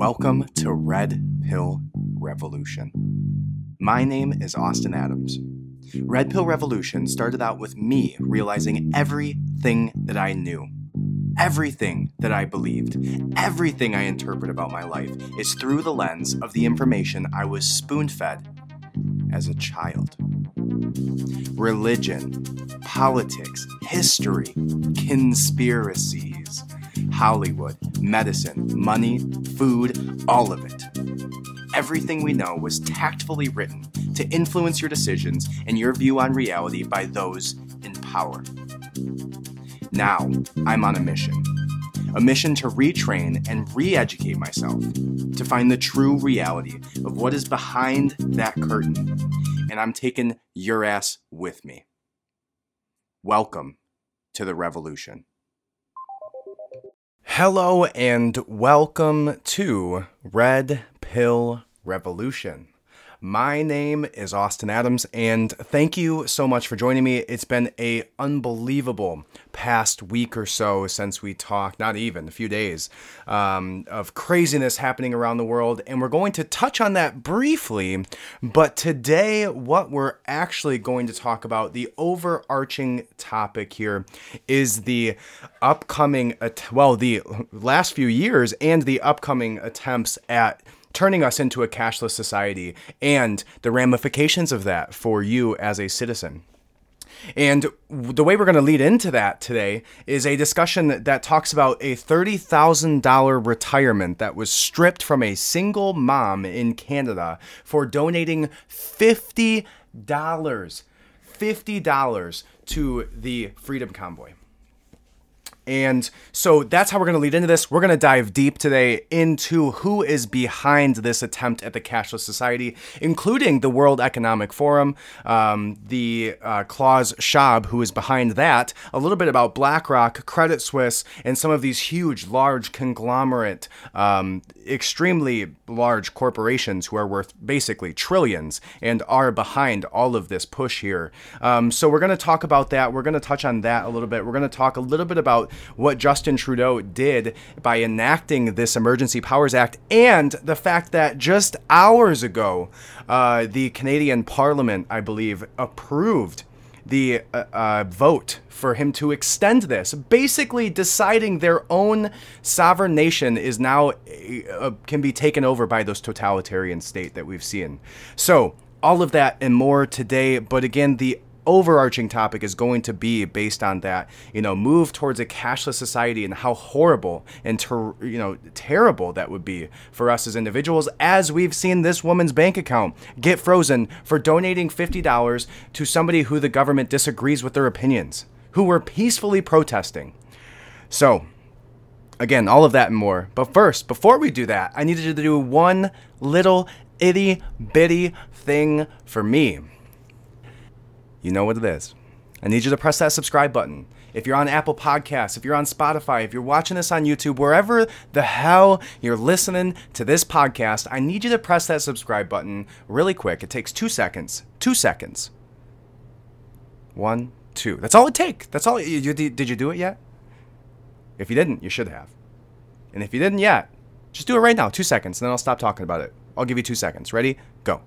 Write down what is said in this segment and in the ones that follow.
Welcome to Red Pill Revolution. My name is Austin Adams. Red Pill Revolution started out with me realizing everything that I knew, everything that I believed, everything I interpret about my life is through the lens of the information I was spoon fed as a child. Religion, politics, history, conspiracies, Hollywood, medicine, money, food, all of it. Everything we know was tactfully written to influence your decisions and your view on reality by those in power. Now, I'm on a mission. A mission to retrain and re educate myself, to find the true reality of what is behind that curtain. And I'm taking your ass with me. Welcome to the revolution. Hello and welcome to Red Pill Revolution. My name is Austin Adams, and thank you so much for joining me. It's been a unbelievable past week or so since we talked, not even a few days, um, of craziness happening around the world, and we're going to touch on that briefly. But today, what we're actually going to talk about, the overarching topic here, is the upcoming, well, the last few years and the upcoming attempts at turning us into a cashless society and the ramifications of that for you as a citizen. And the way we're going to lead into that today is a discussion that, talks about a $30,000 retirement that was stripped from a single mom in Canada for donating $50, $50 to the Freedom Convoy. And so that's how we're going to lead into this. We're going to dive deep today into who is behind this attempt at the cashless society, including the World Economic Forum, um, the uh, Klaus Schwab, who is behind that, a little bit about BlackRock, Credit Suisse, and some of these huge, large conglomerate, um, extremely large corporations who are worth basically trillions and are behind all of this push here. Um, so we're going to talk about that. We're going to touch on that a little bit. We're going to talk a little bit about what Justin Trudeau did by enacting this Emergency Powers Act and the fact that just hours ago, uh, the Canadian Parliament, I believe, approved the uh, uh, vote for him to extend this, basically deciding their own sovereign nation is now uh, can be taken over by those totalitarian state that we've seen. So all of that and more today. But again, the overarching topic is going to be based on that you know move towards a cashless society and how horrible and ter- you know terrible that would be for us as individuals as we've seen this woman's bank account get frozen for donating $50 to somebody who the government disagrees with their opinions who were peacefully protesting. So again all of that and more. But first before we do that i needed to do one little itty bitty thing for me you know what it is. I need you to press that subscribe button. If you're on Apple Podcasts, if you're on Spotify, if you're watching this on YouTube, wherever the hell you're listening to this podcast, I need you to press that subscribe button really quick. It takes two seconds. Two seconds. One, two. That's all it takes. That's all. You, you, did you do it yet? If you didn't, you should have. And if you didn't yet, just do it right now. Two seconds, and then I'll stop talking about it. I'll give you two seconds. Ready? Go.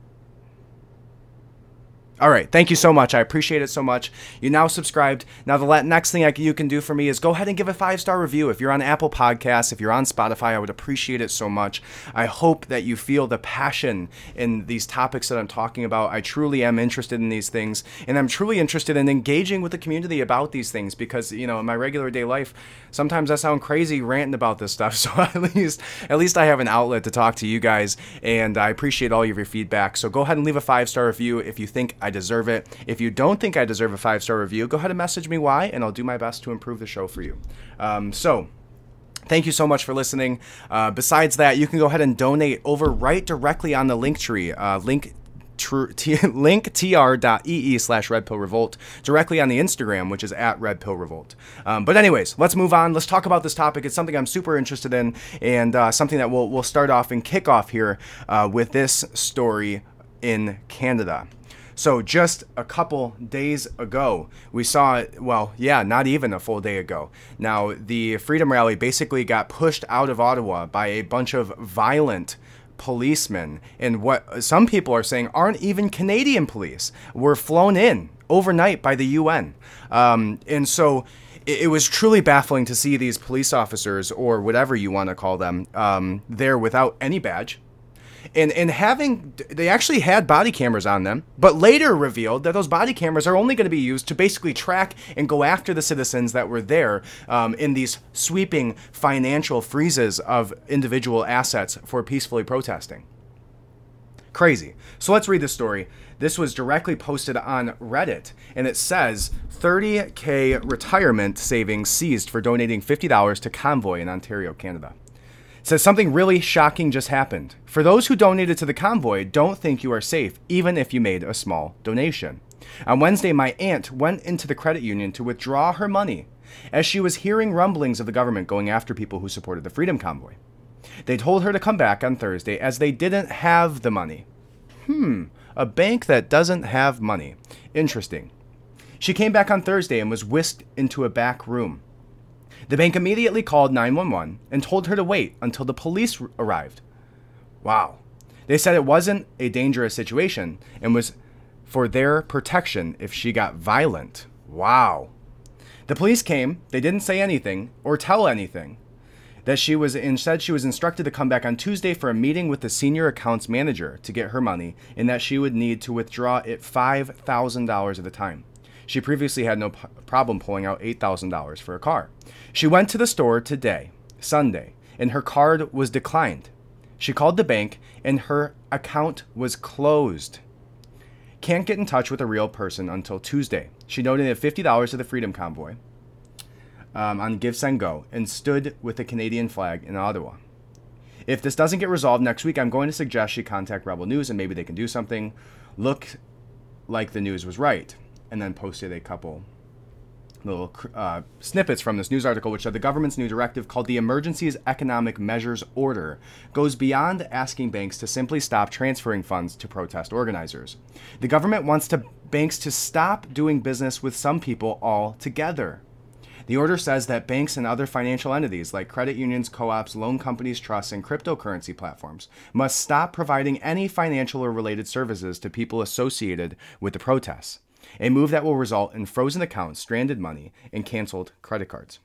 All right, thank you so much. I appreciate it so much. You now subscribed. Now the next thing I, you can do for me is go ahead and give a five star review. If you're on Apple Podcasts, if you're on Spotify, I would appreciate it so much. I hope that you feel the passion in these topics that I'm talking about. I truly am interested in these things, and I'm truly interested in engaging with the community about these things because you know in my regular day life, sometimes I sound crazy ranting about this stuff. So at least at least I have an outlet to talk to you guys, and I appreciate all of your feedback. So go ahead and leave a five star review if you think I deserve it. If you don't think I deserve a five star review, go ahead and message me why, and I'll do my best to improve the show for you. Um, so, Thank you so much for listening. Uh, besides that, you can go ahead and donate over right directly on the link tree. Uh, link tr- t- linktr.ee slash Revolt directly on the Instagram, which is at redpillrevolt. Um, but anyways, let's move on. Let's talk about this topic. It's something I'm super interested in and uh, something that we'll, we'll start off and kick off here uh, with this story in Canada. So just a couple days ago, we saw, well, yeah, not even a full day ago. Now, the Freedom Rally basically got pushed out of Ottawa by a bunch of violent policemen and what some people are saying aren't even Canadian police were flown in overnight by the UN. Um, and so it, was truly baffling to see these police officers or whatever you want to call them um, there without any badge and and having they actually had body cameras on them, but later revealed that those body cameras are only going to be used to basically track and go after the citizens that were there um, in these sweeping financial freezes of individual assets for peacefully protesting. Crazy. So let's read the story. This was directly posted on Reddit, and it says 30k retirement savings seized for donating $50 to Convoy in Ontario, Canada says something really shocking just happened. For those who donated to the convoy, don't think you are safe, even if you made a small donation. On Wednesday, my aunt went into the credit union to withdraw her money as she was hearing rumblings of the government going after people who supported the Freedom Convoy. They told her to come back on Thursday as they didn't have the money. Hmm, a bank that doesn't have money. Interesting. She came back on Thursday and was whisked into a back room. The bank immediately called 911 and told her to wait until the police arrived. Wow. They said it wasn't a dangerous situation and was for their protection if she got violent. Wow. The police came, they didn't say anything or tell anything. That she was instead she was instructed to come back on Tuesday for a meeting with the senior accounts manager to get her money and that she would need to withdraw it $5,000 at a time. She previously had no p- problem pulling out $8,000 for a car. She went to the store today, Sunday, and her card was declined. She called the bank and her account was closed. Can't get in touch with a real person until Tuesday. She donated $50 to the Freedom Convoy um, on Give Send Go and stood with the Canadian flag in Ottawa. If this doesn't get resolved next week, I'm going to suggest she contact Rebel News and maybe they can do something. Look like the news was right and then posted a couple little uh, snippets from this news article, which said the government's new directive called the Emergencies Economic Measures Order goes beyond asking banks to simply stop transferring funds to protest organizers. The government wants to, banks to stop doing business with some people altogether. The order says that banks and other financial entities like credit unions, co ops, loan companies, trusts, and cryptocurrency platforms must stop providing any financial or related services to people associated with the protests a move that will result in frozen accounts, stranded money, and canceled credit cards.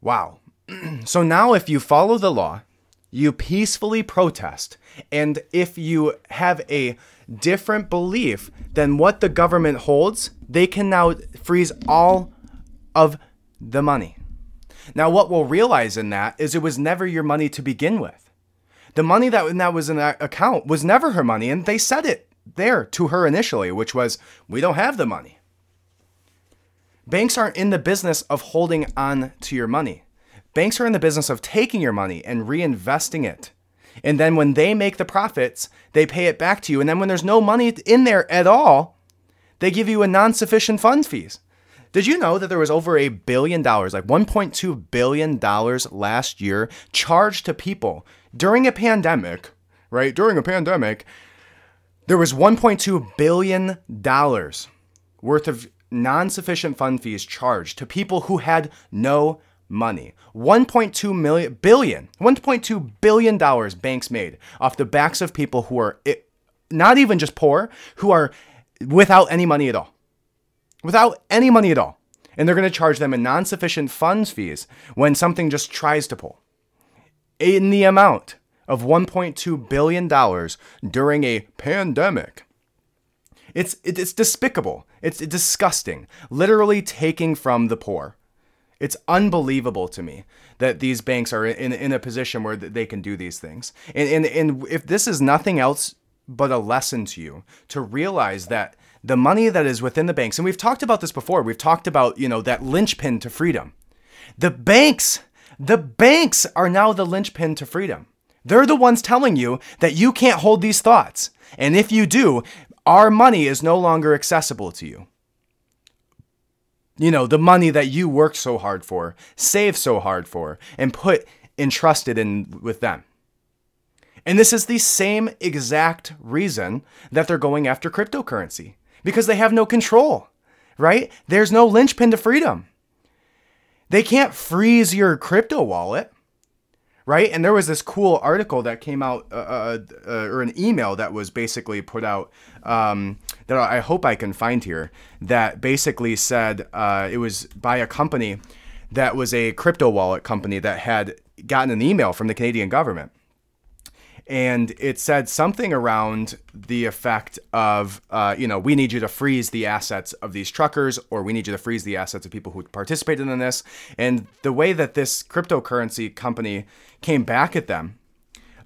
Wow. so now, if you follow the law, you peacefully protest, and if you have a different belief than what the government holds, they can now freeze all of the money. Now, what we'll realize in that is it was never your money to begin with. The money that, that was in that account was never her money, and they said it there to her initially, which was, we don't have the money. Banks aren't in the business of holding on to your money. Banks are in the business of taking your money and reinvesting it. And then when they make the profits, they pay it back to you. And then when there's no money in there at all, they give you a non sufficient funds fees. Did you know that there was over a billion dollars, like $1.2 billion last year, charged to people during a pandemic, right? During a pandemic there was $1.2 billion worth of non sufficient fund fees charged to people who had no money. 1.2 million billion, 1.2 billion dollars banks made off the backs of people who are not even just poor, who are without any money at all. Without any money at all. And they're going to charge them a non-sufficient funds fees when something just tries to pull. In the amount of $1.2 billion during a pandemic. It's, it's despicable. It's disgusting. Literally taking from the poor. It's unbelievable to me that these banks are in, in a position where they can do these things. And, and, and if this is nothing else but a lesson to you, to realize that the money that is within the banks, and we've talked about this before, we've talked about, you know, that linchpin to freedom. The banks, the banks are now the linchpin to freedom. They're the ones telling you that you can't hold these thoughts. And if you do, our money is no longer accessible to you. You know, the money that you worked so hard for, saved so hard for, and put entrusted in with them. And this is the same exact reason that they're going after cryptocurrency because they have no control, right? There's no linchpin to freedom. They can't freeze your crypto wallet, right? And there was this cool article that came out, uh, uh, uh, or an email that was basically put out um, that I hope I can find here that basically said uh, it was by a company that was a crypto wallet company that had gotten an email from the Canadian government and it said something around the effect of, uh, you know, we need you to freeze the assets of these truckers, or we need you to freeze the assets of people who participated in this. And the way that this cryptocurrency company came back at them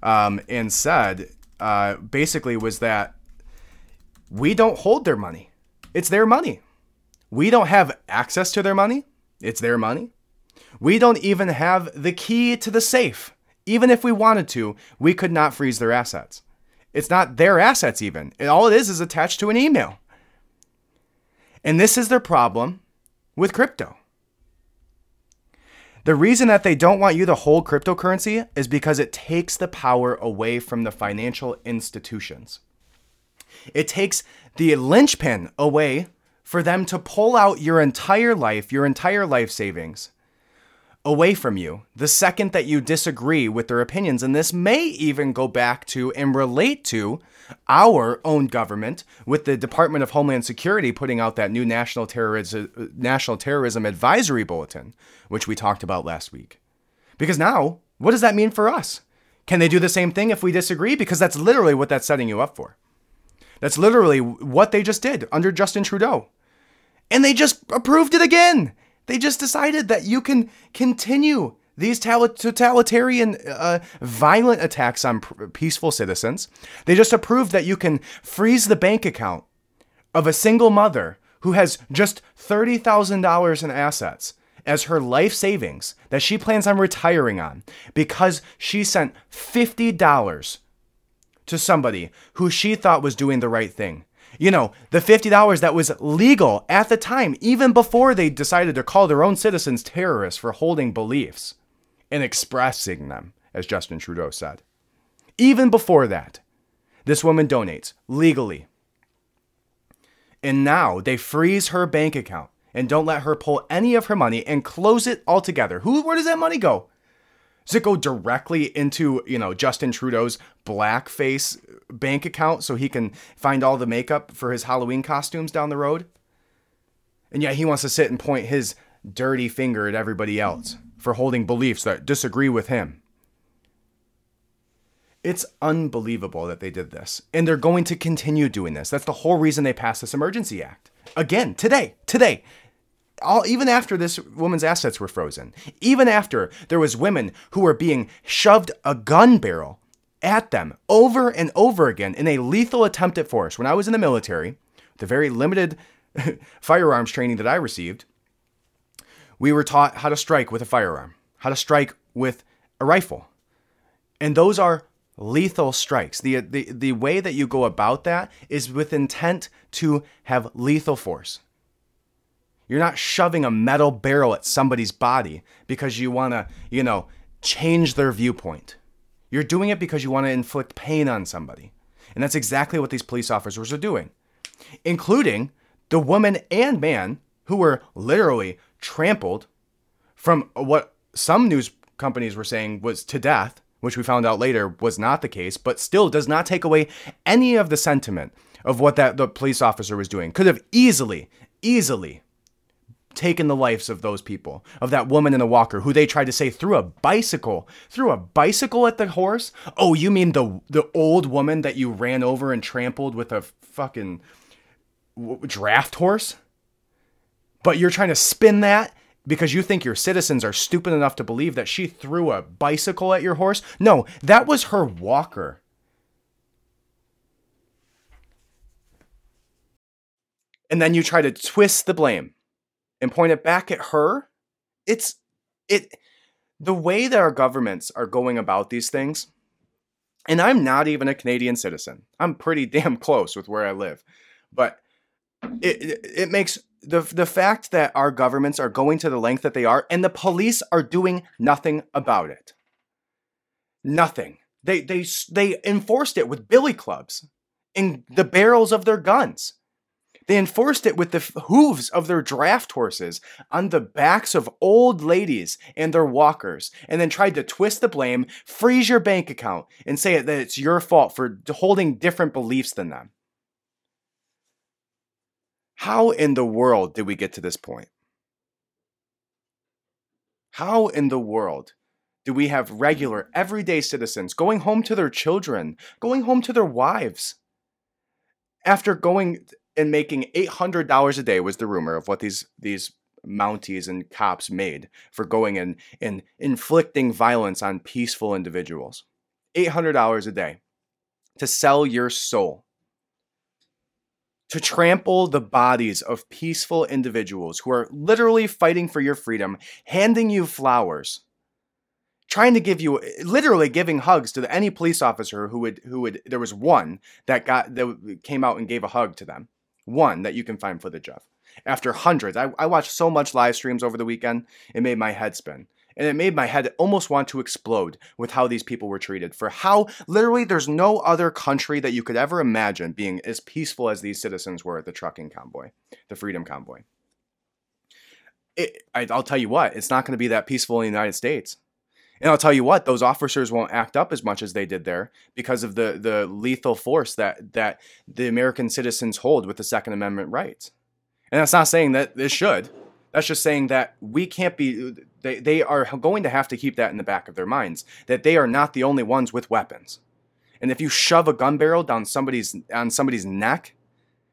um, and said, uh, basically, was that we don't hold their money; it's their money. We don't have access to their money; it's their money. We don't even have the key to the safe even if we wanted to, we could not freeze their assets. It's not their assets, even. All it is is attached to an email. And this is their problem with crypto. The reason that they don't want you to hold cryptocurrency is because it takes the power away from the financial institutions. It takes the linchpin away for them to pull out your entire life, your entire life savings, away from you the second that you disagree with their opinions. And this may even go back to and relate to our own government with the Department of Homeland Security putting out that new national terrorism, uh, national terrorism advisory bulletin, which we talked about last week. Because now, what does that mean for us? Can they do the same thing if we disagree? Because that's literally what that's setting you up for. That's literally what they just did under Justin Trudeau. And they just approved it again. They just decided that you can continue these totalitarian, uh, violent attacks on peaceful citizens. They just approved that you can freeze the bank account of a single mother who has just $30,000 in assets as her life savings that she plans on retiring on because she sent $50 to somebody who she thought was doing the right thing. You know, the $50 that was legal at the time, even before they decided to call their own citizens terrorists for holding beliefs and expressing them, as Justin Trudeau said. Even before that, this woman donates legally. And now they freeze her bank account and don't let her pull any of her money and close it altogether. Who where does that money go? Does it go directly into, you know, Justin Trudeau's blackface bank account so he can find all the makeup for his Halloween costumes down the road? And yet he wants to sit and point his dirty finger at everybody else for holding beliefs that disagree with him. It's unbelievable that they did this. And they're going to continue doing this. That's the whole reason they passed this Emergency Act. Again, today, today all even after this woman's assets were frozen, even after there was women who were being shoved a gun barrel at them over and over again in a lethal attempt at force. When I was in the military, the very limited firearms training that I received, we were taught how to strike with a firearm, how to strike with a rifle. And those are lethal strikes. The, the, the way that you go about that is with intent to have lethal force. You're not shoving a metal barrel at somebody's body because you want to, you know, change their viewpoint. You're doing it because you want to inflict pain on somebody. And that's exactly what these police officers are doing, including the woman and man who were literally trampled from what some news companies were saying was to death, which we found out later was not the case, but still does not take away any of the sentiment of what that the police officer was doing. Could have easily, easily taken the lives of those people, of that woman in the walker who they tried to say threw a bicycle, threw a bicycle at the horse. Oh, you mean the the old woman that you ran over and trampled with a fucking draft horse? But you're trying to spin that because you think your citizens are stupid enough to believe that she threw a bicycle at your horse? No, that was her walker. And then you try to twist the blame and point it back at her, it's it the way that our governments are going about these things. And I'm not even a Canadian citizen. I'm pretty damn close with where I live. But it, it, makes the the fact that our governments are going to the length that they are and the police are doing nothing about it. Nothing. They they they enforced it with billy clubs in the barrels of their guns. They enforced it with the hooves of their draft horses on the backs of old ladies and their walkers, and then tried to twist the blame, freeze your bank account, and say that it's your fault for holding different beliefs than them. How in the world did we get to this point? How in the world do we have regular, everyday citizens going home to their children, going home to their wives? After going and making $800 a day was the rumor of what these these Mounties and cops made for going and, and inflicting violence on peaceful individuals. $800 a day to sell your soul to trample the bodies of peaceful individuals who are literally fighting for your freedom, handing you flowers, trying to give you literally giving hugs to any police officer who would who would there was one that got that came out and gave a hug to them. One that you can find footage of. After hundreds, I, I watched so much live streams over the weekend, it made my head spin and it made my head almost want to explode with how these people were treated. For how literally there's no other country that you could ever imagine being as peaceful as these citizens were at the trucking convoy, the Freedom Convoy. It, I, I'll tell you what, it's not going to be that peaceful in the United States. And I'll tell you what, those officers won't act up as much as they did there because of the, the lethal force that, that the American citizens hold with the Second Amendment rights. And that's not saying that this should. That's just saying that we can't be, they, they are going to have to keep that in the back of their minds that they are not the only ones with weapons. And if you shove a gun barrel down somebody's on somebody's neck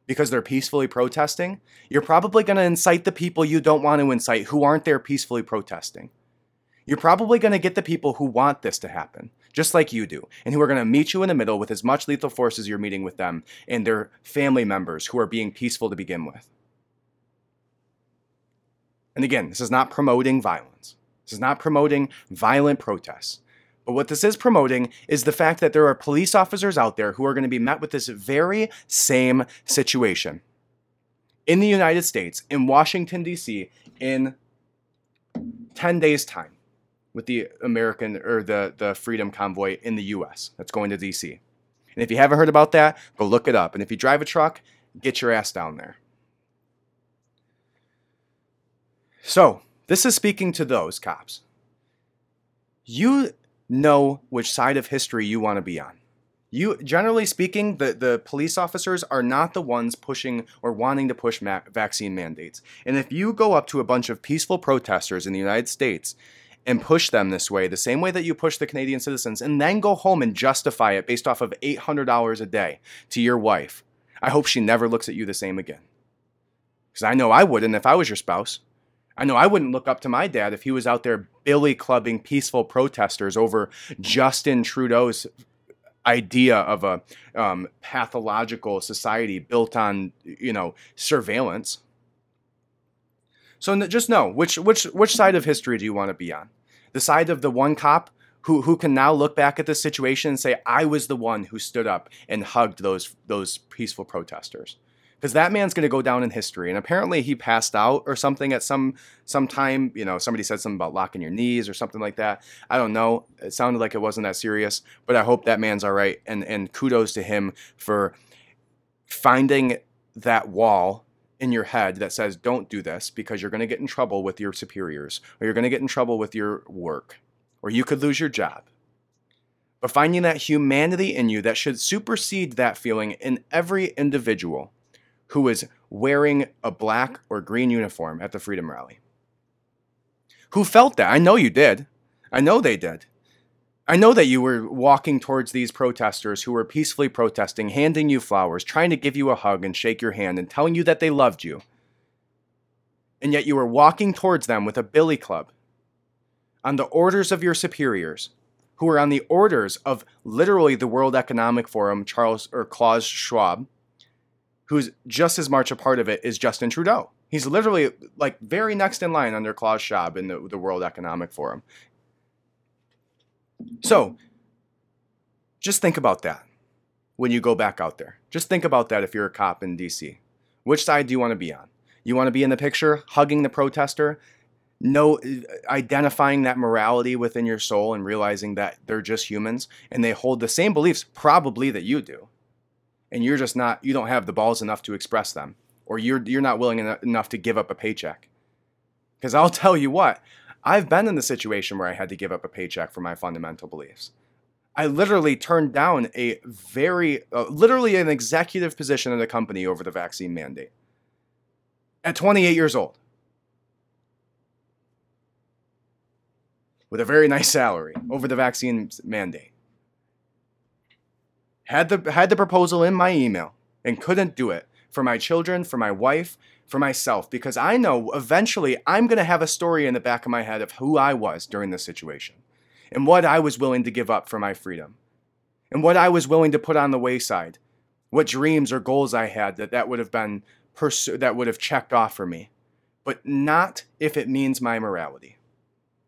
because they're peacefully protesting, you're probably going to incite the people you don't want to incite who aren't there peacefully protesting. You're probably going to get the people who want this to happen, just like you do, and who are going to meet you in the middle with as much lethal force as you're meeting with them and their family members who are being peaceful to begin with. And again, this is not promoting violence. This is not promoting violent protests. But what this is promoting is the fact that there are police officers out there who are going to be met with this very same situation in the United States, in Washington, D.C., in 10 days' time with the American or the, the Freedom Convoy in the U.S. that's going to D.C. And if you haven't heard about that, go look it up. And if you drive a truck, get your ass down there. So, this is speaking to those cops. You know which side of history you want to be on. You, generally speaking, the, the police officers are not the ones pushing or wanting to push ma- vaccine mandates. And if you go up to a bunch of peaceful protesters in the United States and push them this way, the same way that you push the Canadian citizens, and then go home and justify it based off of $800 a day to your wife, I hope she never looks at you the same again. Because I know I wouldn't if I was your spouse. I know I wouldn't look up to my dad if he was out there billy clubbing peaceful protesters over Justin Trudeau's idea of a um, pathological society built on you know surveillance. So just know which which which side of history do you want to be on? The side of the one cop who who can now look back at the situation and say I was the one who stood up and hugged those those peaceful protesters because that man's going to go down in history. And apparently he passed out or something at some some time. You know, somebody said something about locking your knees or something like that. I don't know. It sounded like it wasn't that serious, but I hope that man's all right. And and kudos to him for finding that wall in your head that says don't do this because you're going to get in trouble with your superiors or you're going to get in trouble with your work or you could lose your job but finding that humanity in you that should supersede that feeling in every individual who was wearing a black or green uniform at the Freedom Rally. Who felt that? I know you did. I know they did. I know that you were walking towards these protesters who were peacefully protesting, handing you flowers, trying to give you a hug and shake your hand and telling you that they loved you. And yet you were walking towards them with a billy club on the orders of your superiors, who were on the orders of literally the World Economic Forum, Charles or Klaus Schwab, who's just as much a part of it is Justin Trudeau. He's literally like very next in line under Klaus Schwab in the, the World Economic Forum. So just think about that when you go back out there. Just think about that if you're a cop in DC. Which side do you want to be on? You want to be in the picture hugging the protester, no identifying that morality within your soul and realizing that they're just humans and they hold the same beliefs probably that you do and you're just not you don't have the balls enough to express them or you're you're not willing enough to give up a paycheck because I'll tell you what I've been in the situation where I had to give up a paycheck for my fundamental beliefs. I literally turned down a very uh, literally an executive position in a company over the vaccine mandate. At 28 years old. With a very nice salary over the vaccine mandate. Had the had the proposal in my email and couldn't do it for my children, for my wife, for myself because I know eventually I'm going to have a story in the back of my head of who I was during this situation and what I was willing to give up for my freedom and what I was willing to put on the wayside, what dreams or goals I had that that would have been pers- that would have checked off for me, but not if it means my morality.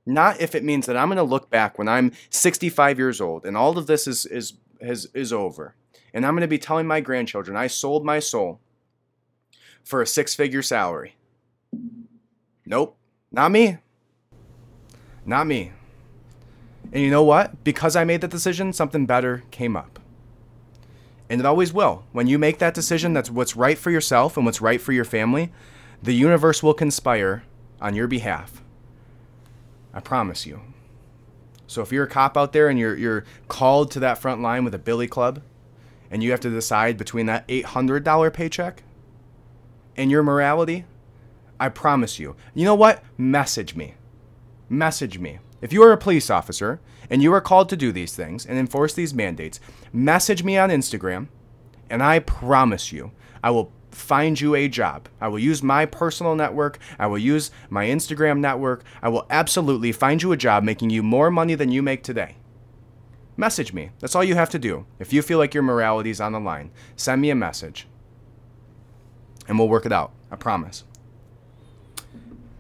Not if it means that I'm going to look back when I'm 65 years old and all of this is is is, is over. And I'm going to be telling my grandchildren I sold my soul for a six-figure salary. Nope, not me. Not me. And you know what? Because I made that decision, something better came up. And it always will. When you make that decision that's what's right for yourself and what's right for your family, the universe will conspire on your behalf I promise you. So if you're a cop out there and you're you're called to that front line with a billy club and you have to decide between that $800 paycheck and your morality, I promise you. You know what? Message me. Message me. If you are a police officer and you are called to do these things and enforce these mandates, message me on Instagram and I promise you I will find you a job. I will use my personal network. I will use my Instagram network. I will absolutely find you a job making you more money than you make today. Message me. That's all you have to do. If you feel like your morality is on the line, send me a message and we'll work it out. I promise.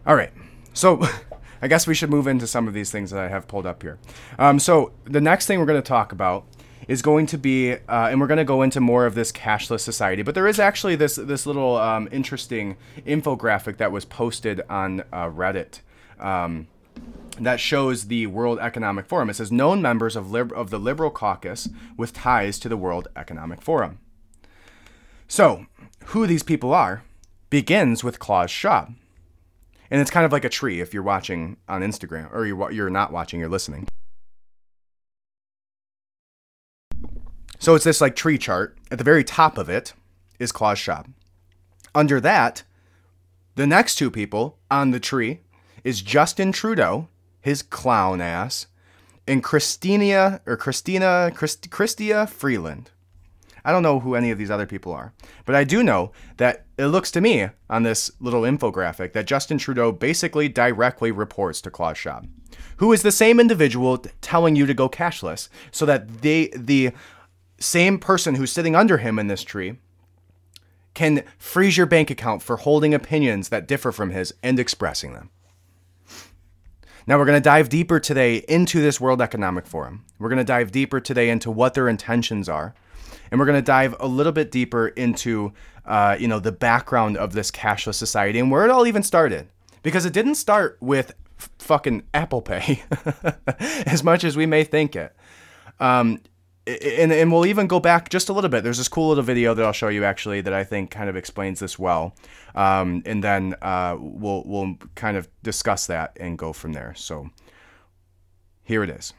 All right. So, I guess we should move into some of these things that I have pulled up here. Um, so, the next thing we're going to talk about is going to be, uh, and we're going to go into more of this cashless society. But there is actually this this little um, interesting infographic that was posted on uh, Reddit. Um, that shows the World Economic Forum. It says known members of, Lib- of the Liberal caucus with ties to the World Economic Forum. So, who these people are begins with Klaus Schwab. And it's kind of like a tree if you're watching on Instagram, or you're, you're not watching, you're listening. So it's this like tree chart. At the very top of it is Klaus Schwab. Under that, the next two people on the tree is Justin Trudeau, his clown ass, and Christina or Christina Christ, Chrystia Freeland. I don't know who any of these other people are, but I do know that it looks to me on this little infographic that Justin Trudeau basically directly reports to Klaus Schwab, who is the same individual telling you to go cashless, so that they the same person who's sitting under him in this tree can freeze your bank account for holding opinions that differ from his and expressing them. Now, we're going to dive deeper today into this World Economic Forum. We're going to dive deeper today into what their intentions are. And we're going to dive a little bit deeper into, uh, you know, the background of this cashless society and where it all even started. Because it didn't start with f- fucking Apple Pay, as much as we may think it. Um, and, and we'll even go back just a little bit. There's this cool little video that I'll show you actually that I think kind of explains this well, um, and then uh, we'll we'll kind of discuss that and go from there. So here it is.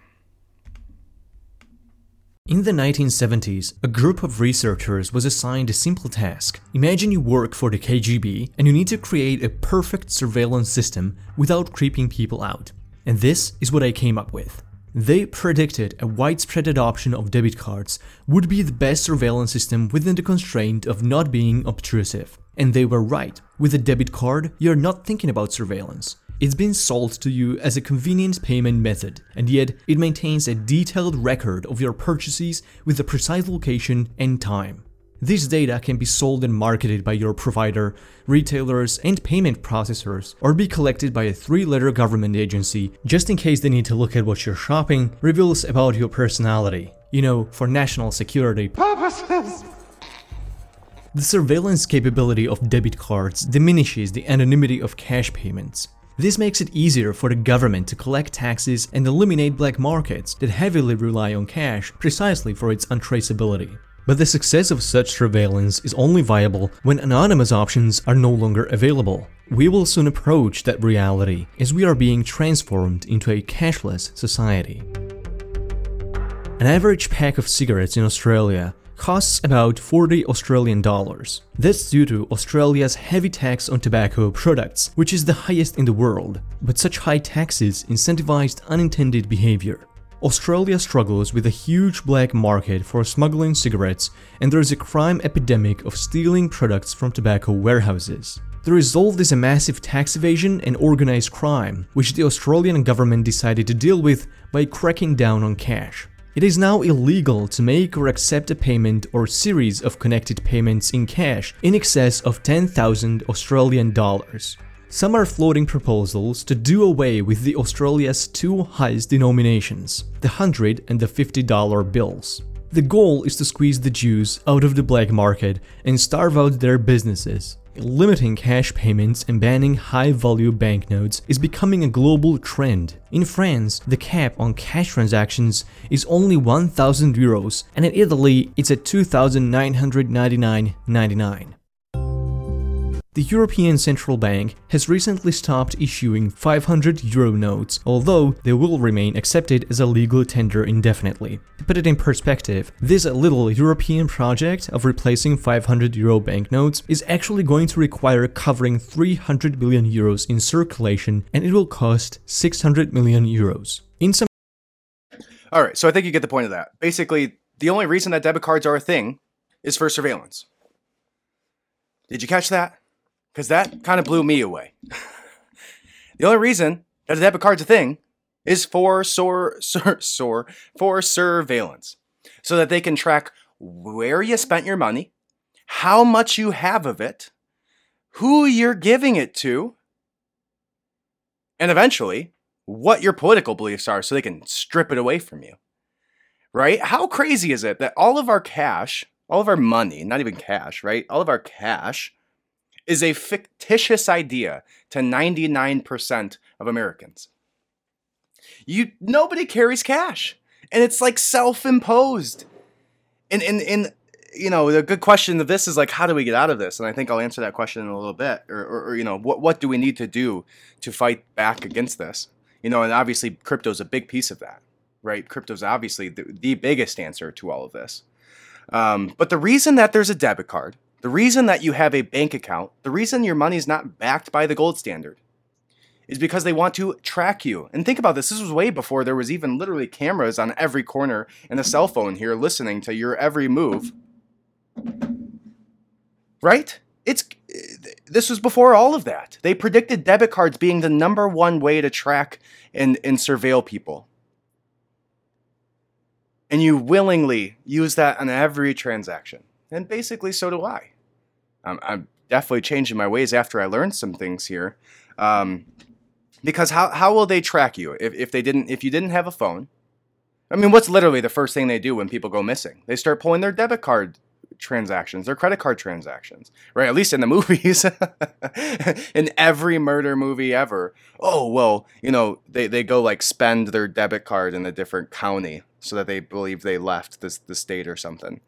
In the 1970s, a group of researchers was assigned a simple task. Imagine you work for the KGB and you need to create a perfect surveillance system without creeping people out. And this is what I came up with. They predicted a widespread adoption of debit cards would be the best surveillance system within the constraint of not being obtrusive. And they were right. With a debit card, you're not thinking about surveillance. It's been sold to you as a convenient payment method, and yet it maintains a detailed record of your purchases with a precise location and time. This data can be sold and marketed by your provider, retailers, and payment processors, or be collected by a three letter government agency just in case they need to look at what you're shopping, reveals about your personality. You know, for national security purposes. The surveillance capability of debit cards diminishes the anonymity of cash payments. This makes it easier for the government to collect taxes and eliminate black markets that heavily rely on cash precisely for its untraceability. But the success of such surveillance is only viable when anonymous options are no longer available. We will soon approach that reality as we are being transformed into a cashless society. An average pack of cigarettes in Australia costs about 40 Australian dollars. That's due to Australia's heavy tax on tobacco products, which is the highest in the world. But such high taxes incentivized unintended behavior. Australia struggles with a huge black market for smuggling cigarettes, and there is a crime epidemic of stealing products from tobacco warehouses. The result is a massive tax evasion and organized crime, which the Australian government decided to deal with by cracking down on cash. It is now illegal to make or accept a payment or series of connected payments in cash in excess of 10,000 Australian dollars. Some are floating proposals to do away with the Australia's two highest denominations, the 100 and the 50 dollar bills. The goal is to squeeze the Jews out of the black market and starve out their businesses. Limiting cash payments and banning high value banknotes is becoming a global trend. In France, the cap on cash transactions is only 1000 euros, and in Italy, it's at 2999.99. The European Central Bank has recently stopped issuing 500 euro notes, although they will remain accepted as a legal tender indefinitely. To put it in perspective, this little European project of replacing 500 euro banknotes is actually going to require covering 300 billion euros in circulation and it will cost 600 million euros. In some All right, so I think you get the point of that. Basically, the only reason that debit cards are a thing is for surveillance. Did you catch that? Because that kind of blew me away. the only reason that a debit card's a thing is for sor, sor, sor, for surveillance, so that they can track where you spent your money, how much you have of it, who you're giving it to, and eventually what your political beliefs are so they can strip it away from you. Right? How crazy is it that all of our cash, all of our money, not even cash, right? All of our cash is a fictitious idea to 99% of Americans. You nobody carries cash. And it's like self-imposed. And and and you know, the good question of this is like, how do we get out of this? And I think I'll answer that question in a little bit. Or, or, or you know, what what do we need to do to fight back against this? You know, and obviously crypto's a big piece of that, right? Crypto's obviously the, the biggest answer to all of this. Um, but the reason that there's a debit card, the reason that you have a bank account, the reason your money is not backed by the gold standard, is because they want to track you. And think about this this was way before there was even literally cameras on every corner and a cell phone here listening to your every move. Right? It's this was before all of that. They predicted debit cards being the number one way to track and, and surveil people. And you willingly use that on every transaction. And basically, so do I. I'm, I'm definitely changing my ways after I learned some things here. Um, because how, how will they track you if, if they didn't if you didn't have a phone? I mean, what's literally the first thing they do when people go missing? They start pulling their debit card transactions, their credit card transactions, right? At least in the movies, in every murder movie ever. Oh well, you know they, they go like spend their debit card in a different county so that they believe they left this the state or something.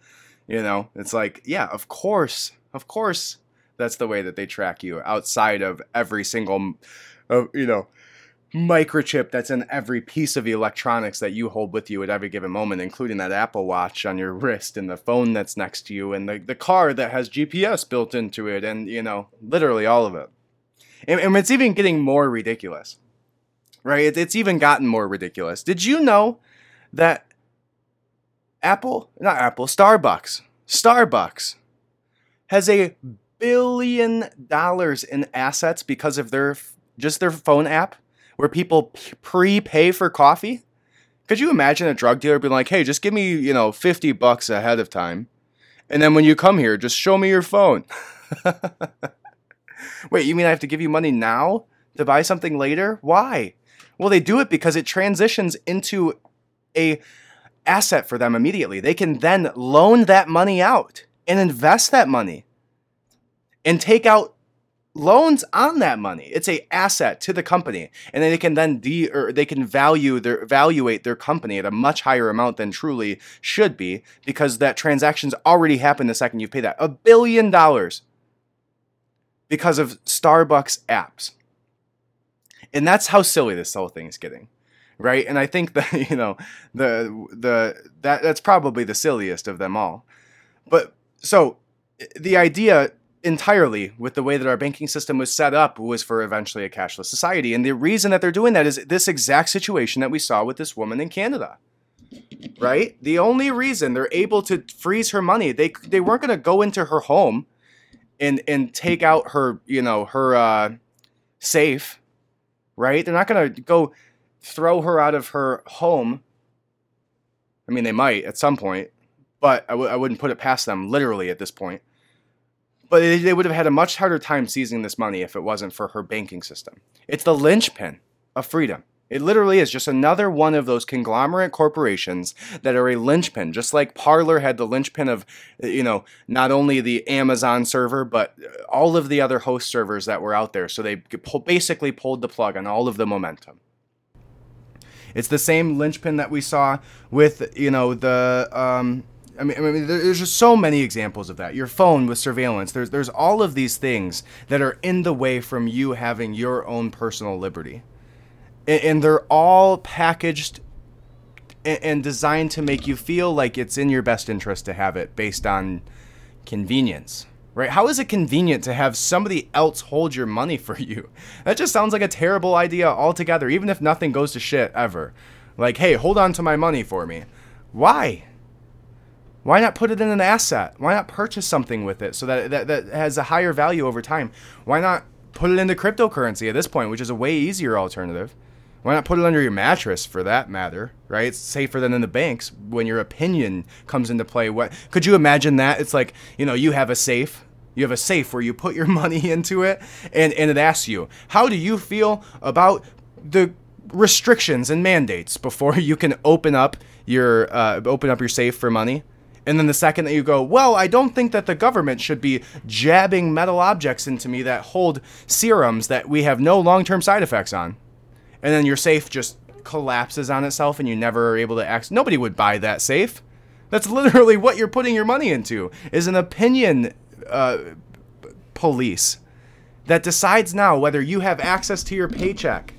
You know, it's like yeah, of course, of course, that's the way that they track you outside of every single, uh, you know, microchip that's in every piece of electronics that you hold with you at every given moment, including that Apple Watch on your wrist and the phone that's next to you and the, the car that has GPS built into it and, you know, literally all of it. And, and it's even getting more ridiculous, right? It, it's even gotten more ridiculous. Did you know that Apple, not Apple, Starbucks, Starbucks has a billion dollars in assets because of their just their phone app where people prepay for coffee? Could you imagine a drug dealer being like, "Hey, just give me, you know, 50 bucks ahead of time. And then when you come here, just show me your phone." Wait, you mean I have to give you money now to buy something later? Why? Well, they do it because it transitions into a asset for them immediately. They can then loan that money out and invest that money and take out loans on that money. It's a asset to the company, and then they can then de or they can value their evaluate their company at a much higher amount than truly should be because that transaction's already happened the second you've paid that a billion dollars because of Starbucks apps, and that's how silly this whole thing is getting. Right, and I think that you know the the that that's probably the silliest of them all, but so the idea entirely with the way that our banking system was set up was for eventually a cashless society. And the reason that they're doing that is this exact situation that we saw with this woman in Canada. Right? The only reason they're able to freeze her money, they they weren't going to go into her home and and take out her, you know, her uh safe, right? They're not going to go throw her out of her home. I mean, they might at some point, but I w- I wouldn't put it past them literally at this point but they, they would have had a much harder time seizing this money if it wasn't for her banking system. It's the linchpin of freedom. It literally is just another one of those conglomerate corporations that are a linchpin, just like Parler had the linchpin of, you know, not only the Amazon server, but all of the other host servers that were out there. So they basically pulled the plug on all of the momentum. It's the same linchpin that we saw with, you know, the um, I mean, I mean, there's just so many examples of that. Your phone with surveillance. There's there's all of these things that are in the way from you having your own personal liberty, and, and they're all packaged and, and designed to make you feel like it's in your best interest to have it based on convenience. Right? How is it convenient to have somebody else hold your money for you? That just sounds like a terrible idea altogether, even if nothing goes to shit ever. Like, hey, hold on to my money for me. Why? Why not put it in an asset? Why not purchase something with it so that, that that has a higher value over time? Why not put it into cryptocurrency at this point, which is a way easier alternative? Why not put it under your mattress for that matter, right? It's safer than in the banks when your opinion comes into play. What could you imagine that? It's like, you know, you have a safe. You have a safe where you put your money into it and, and it asks you, how do you feel about the restrictions and mandates before you can open up your uh, open up your safe for money? And then the second that you go, well, I don't think that the government should be jabbing metal objects into me that hold serums that we have no long term side effects on. And then your safe just collapses on itself and you never are able to access. Nobody would buy that safe. That's literally what you're putting your money into is an opinion uh, police that decides now whether you have access to your paycheck.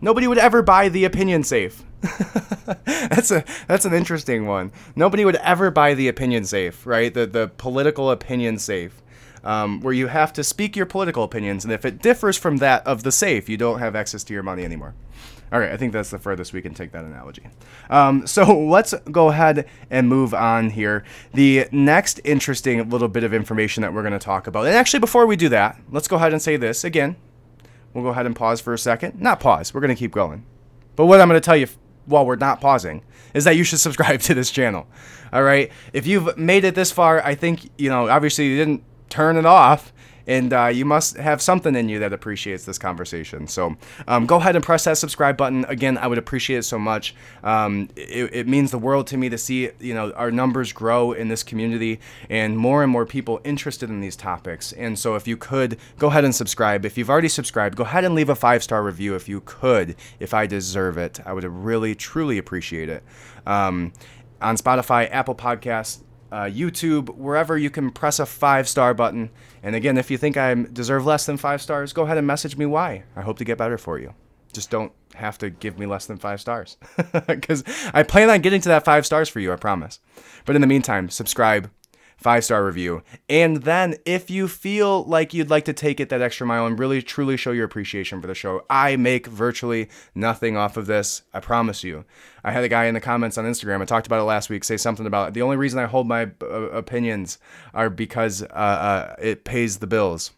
Nobody would ever buy the opinion safe. that's a that's an interesting one. Nobody would ever buy the opinion safe, right? The the political opinion safe. Um, where you have to speak your political opinions, and if it differs from that of the safe, you don't have access to your money anymore. All right, I think that's the furthest we can take that analogy. Um, so let's go ahead and move on here. The next interesting little bit of information that we're going to talk about, and actually, before we do that, let's go ahead and say this again. We'll go ahead and pause for a second. Not pause, we're going to keep going. But what I'm going to tell you while we're not pausing is that you should subscribe to this channel. All right. If you've made it this far, I think, you know, obviously you didn't turn it off and uh, you must have something in you that appreciates this conversation. So um, go ahead and press that subscribe button. Again, I would appreciate it so much. Um, it, it, means the world to me to see you know our numbers grow in this community and more and more people interested in these topics. And so if you could go ahead and subscribe. If you've already subscribed, go ahead and leave a five star review if you could. If I deserve it, I would really truly appreciate it. Um, on Spotify, Apple Podcasts, uh, YouTube, wherever you can press a five star button. And again, if you think I deserve less than five stars, go ahead and message me why. I hope to get better for you. Just don't have to give me less than five stars because I plan on getting to that five stars for you, I promise. But in the meantime, subscribe, five star review. And then if you feel like you'd like to take it that extra mile and really truly show your appreciation for the show, I make virtually nothing off of this. I promise you. I had a guy in the comments on Instagram, I talked about it last week, say something about the only reason I hold my uh, opinions are because uh, uh, it pays the bills.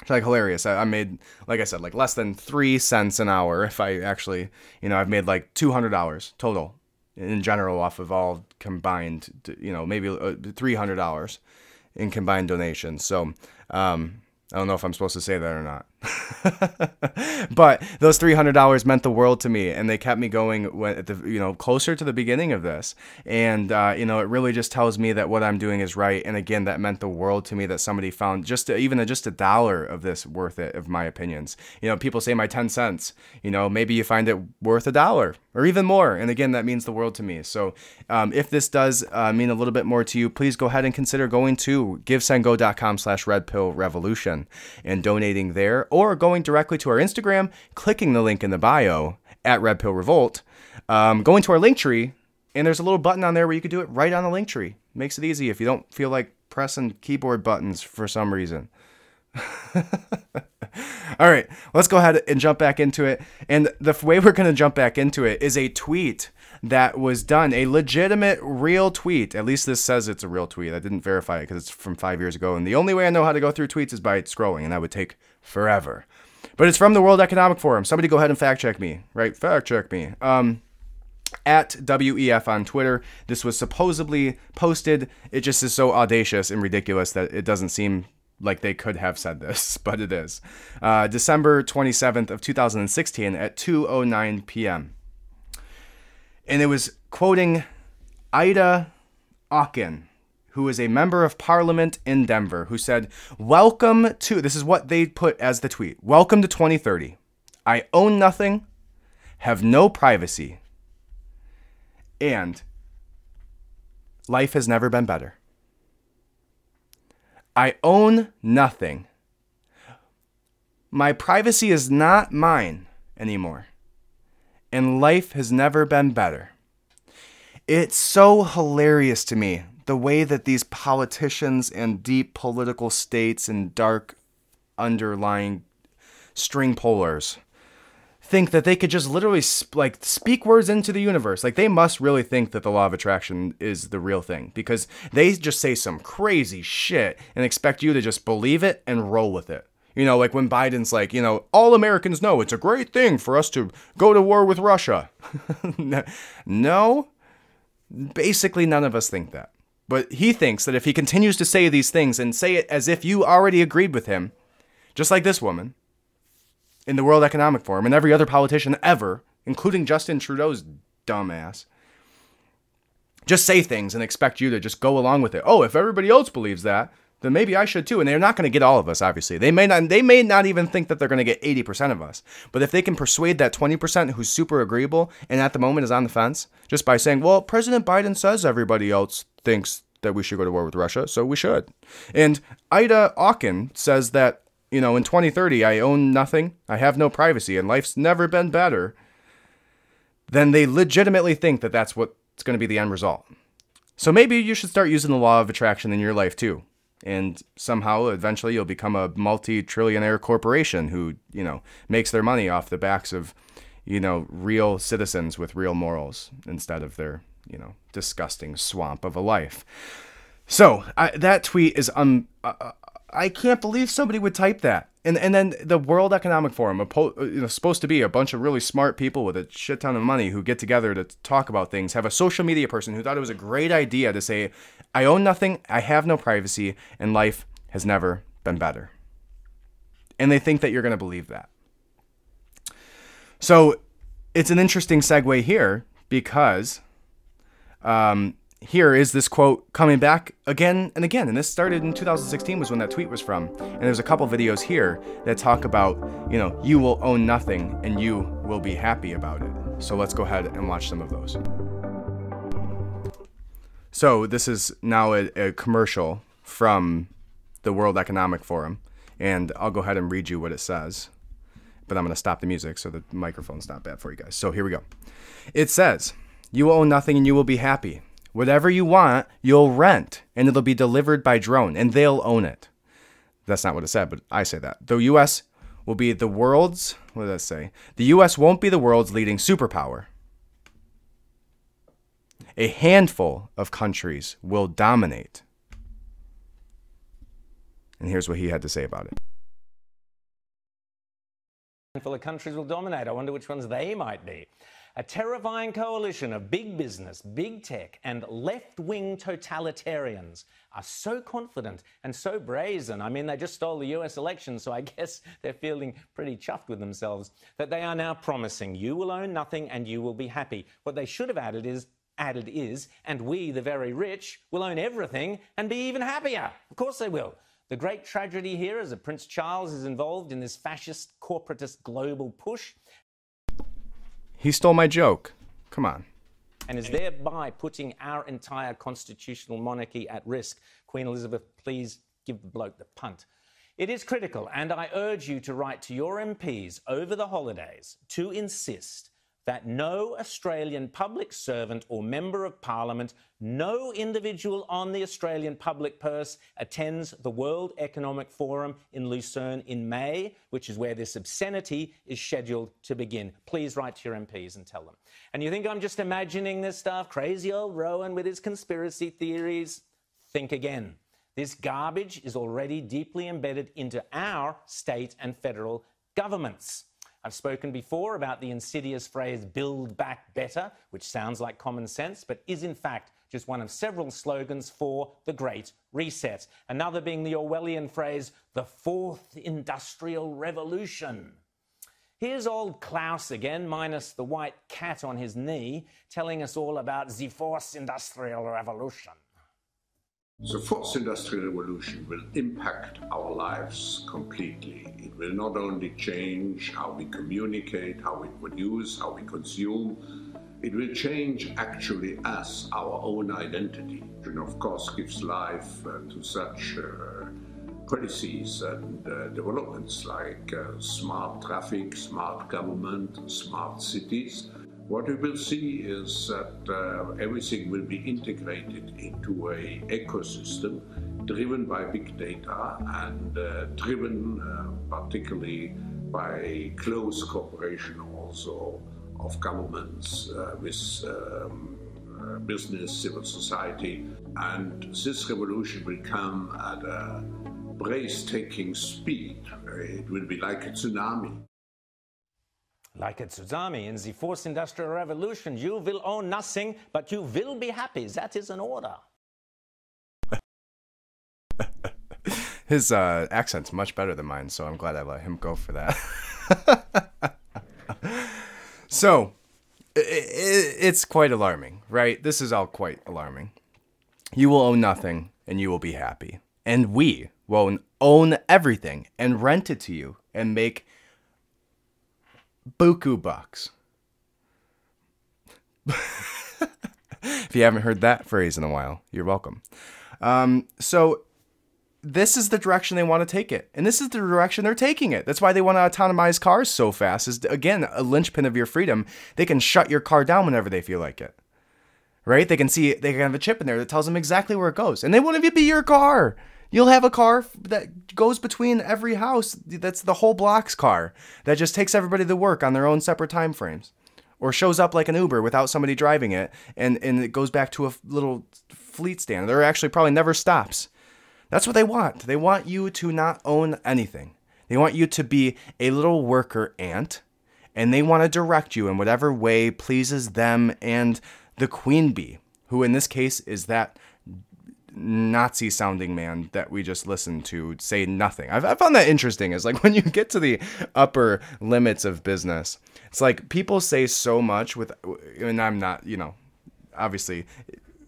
It's like hilarious. I, I, made, like I said, like less than three cents an hour. If I actually, you know, I've made like two hundred dollars total in general off of all combined, you know, maybe uh, three hundred dollars in combined donations. So um, I don't know if I'm supposed to say that or not. but those three hundred dollars meant the world to me, and they kept me going when at the you know closer to the beginning of this, and uh, you know it really just tells me that what I'm doing is right, and again that meant the world to me that somebody found just a, even a, just a dollar of this worth it of my opinions. You know, people say my ten cents, you know maybe you find it worth a dollar or even more, and again that means the world to me. So um, if this does uh, mean a little bit more to you, please go ahead and consider going to Revolution and donating there or going directly to our Instagram, clicking the link in the bio at Red Pill Revolt, um, going to our link tree, and there's a little button on there where you can do it right on the link tree. Makes it easy if you don't feel like pressing keyboard buttons for some reason. All right, let's go ahead and jump back into it. And the way we're going to jump back into it is a tweet that was done, a legitimate, real tweet. At least this says it's a real tweet. I didn't verify it because it's from five years ago. And the only way I know how to go through tweets is by scrolling, and that would take forever. But it's from the World Economic Forum. Somebody go ahead and fact check me, right? Fact check me. Um, at WEF on Twitter. This was supposedly posted. It just is so audacious and ridiculous that it doesn't seem like they could have said this, but it is. Uh, December 27th of 2016 at 2:09 p.m. And it was quoting Ida Auken, who is a member of parliament in Denmark, who said, "Welcome to this is what they put as the tweet. Welcome to 2030. I own nothing, have no privacy, and life has never been better." I own nothing. My privacy is not mine anymore. And life has never been better. It's so hilarious to me the way that these politicians and deep political states and dark underlying string pullers think that they could just literally sp- like speak words into the universe. Like they must really think that the law of attraction is the real thing because they just say some crazy shit and expect you to just believe it and roll with it. You know, like when Biden's like, you know, all Americans know it's a great thing for us to go to war with Russia. no, basically none of us think that. But he thinks that if he continues to say these things and say it as if you already agreed with him, just like this woman, in the World Economic Forum and every other politician ever, including Justin Trudeau's dumbass, just say things and expect you to just go along with it. Oh, if everybody else believes that, then maybe I should too. And they're not going to get all of us, obviously. They may not they may not even think that they're going to get 80% of us. But if they can persuade that 20% who's super agreeable and at the moment is on the fence, just by saying, "Well, President Biden says everybody else thinks that we should go to war with Russia, so we should." And Ida Auken says that you know, in 2030, I own nothing, I have no privacy, and life's never been better, then they legitimately think that that's what's going to be the end result. So maybe you should start using the law of attraction in your life too. And somehow, eventually, you'll become a multi trillionaire corporation who, you know, makes their money off the backs of, you know, real citizens with real morals instead of their, you know, disgusting swamp of a life. So I, that tweet is um, uh, I can't believe somebody would type that. And and then the World Economic Forum, you know, supposed to be a bunch of really smart people with a shit ton of money who get together to talk about things, have a social media person who thought it was a great idea to say, "I own nothing, I have no privacy, and life has never been better." And they think that you're going to believe that. So, it's an interesting segue here because um, here is this quote coming back again and again. And this started in 2016 was when that tweet was from. And there's a couple videos here that talk about, you know, you will own nothing and you will be happy about it. So let's go ahead and watch some of those. So this is now a, a commercial from the World Economic Forum. And I'll go ahead and read you what it says. But I'm going to stop the music so the microphone's not bad for you guys. So here we go. It says, You own nothing and you will be happy. Whatever you want, you'll rent and it'll be delivered by drone and they'll own it. That's not what it said, but I say that. The US will be the world's, what did I say? The US won't be the world's leading superpower. A handful of countries will dominate. And here's what he had to say about it. A handful of countries will dominate. I wonder which ones they might be. A terrifying coalition of big business, big tech, and left wing totalitarians are so confident and so brazen. I mean, they just stole the US election, so I guess they're feeling pretty chuffed with themselves that they are now promising you will own nothing and you will be happy. What they should have added is added is, and we, the very rich, will own everything and be even happier. Of course they will. The great tragedy here is that Prince Charles is involved in this fascist, corporatist global push. He stole my joke. Come on. And is thereby putting our entire constitutional monarchy at risk. Queen Elizabeth, please give the bloke the punt. It is critical, and I urge you to write to your MPs over the holidays to insist that no Australian public servant or member of parliament, no individual on the Australian public purse attends the World Economic Forum in Lucerne in May, which is where this obscenity is scheduled to begin. Please write to your MPs and tell them. And you think I'm just imagining this stuff? Crazy old Rowan with his conspiracy theories? Think again. This garbage is already deeply embedded into our state and federal governments. I've spoken before about the insidious phrase build back better, which sounds like common sense, but is in fact just one of several slogans for the Great Reset. Another being the Orwellian phrase, the fourth industrial revolution. Here's old Klaus again, minus the white cat on his knee, telling us all about the fourth industrial revolution. The fourth industrial revolution will impact our lives completely. It will not only change how we communicate, how we produce, how we consume, it will change actually us, our own identity, and of course gives life uh, to such uh, policies and uh, developments like uh, smart traffic, smart government, smart cities what we will see is that uh, everything will be integrated into a ecosystem driven by big data and uh, driven uh, particularly by close cooperation also of governments uh, with um, uh, business, civil society. And this revolution will come at a breathtaking speed. It will be like a tsunami. Like a tsunami in the fourth industrial revolution, you will own nothing, but you will be happy. That is an order. His uh, accent's much better than mine, so I'm glad I let him go for that. so, it, it, it's quite alarming, right? This is all quite alarming. You will own nothing, and you will be happy. And we will own everything and rent it to you and make buku bucks. if you haven't heard that phrase in a while, you're welcome. Um, so this is the direction they want to take it, and this is the direction they're taking it. That's why they want to autonomize cars so fast. Is again a linchpin of your freedom. They can shut your car down whenever they feel like it. Right? They can see they can have a chip in there that tells them exactly where it goes, and they won't even be your car. You'll have a car that goes between every house. That's the whole block's car that just takes everybody to work on their own separate time frames. Or shows up like an Uber without somebody driving it and, and it goes back to a little fleet stand. There actually probably never stops. That's what they want. They want you to not own anything. They want you to be a little worker ant and they want to direct you in whatever way pleases them and the queen bee, who in this case is that Nazi sounding man that we just listened to say nothing. I've, I found that interesting. Is like when you get to the upper limits of business, it's like people say so much with, and I'm not, you know, obviously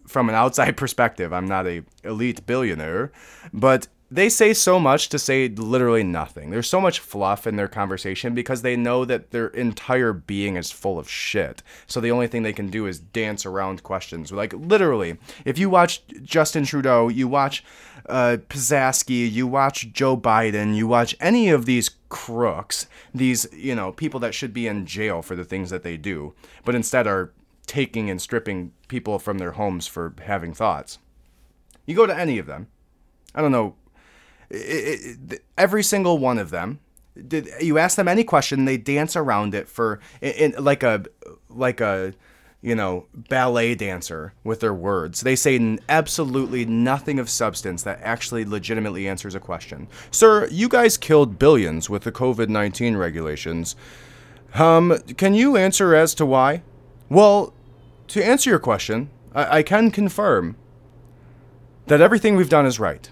from an outside perspective, I'm not a elite billionaire, but they say so much to say literally nothing. There's so much fluff in their conversation because they know that their entire being is full of shit. So the only thing they can do is dance around questions. Like literally, if you watch Justin Trudeau, you watch uh, Psaki, you watch Joe Biden, you watch any of these crooks, these you know people that should be in jail for the things that they do, but instead are taking and stripping people from their homes for having thoughts. You go to any of them. I don't know it, it, every single one of them did you ask them any question they dance around it for in, in, like a like a you know ballet dancer with their words. They say absolutely nothing of substance that actually legitimately answers a question. Sir you guys killed billions with the covid-19 regulations. Um can you answer as to why? Well, to answer your question, I, I can confirm that everything we've done is right.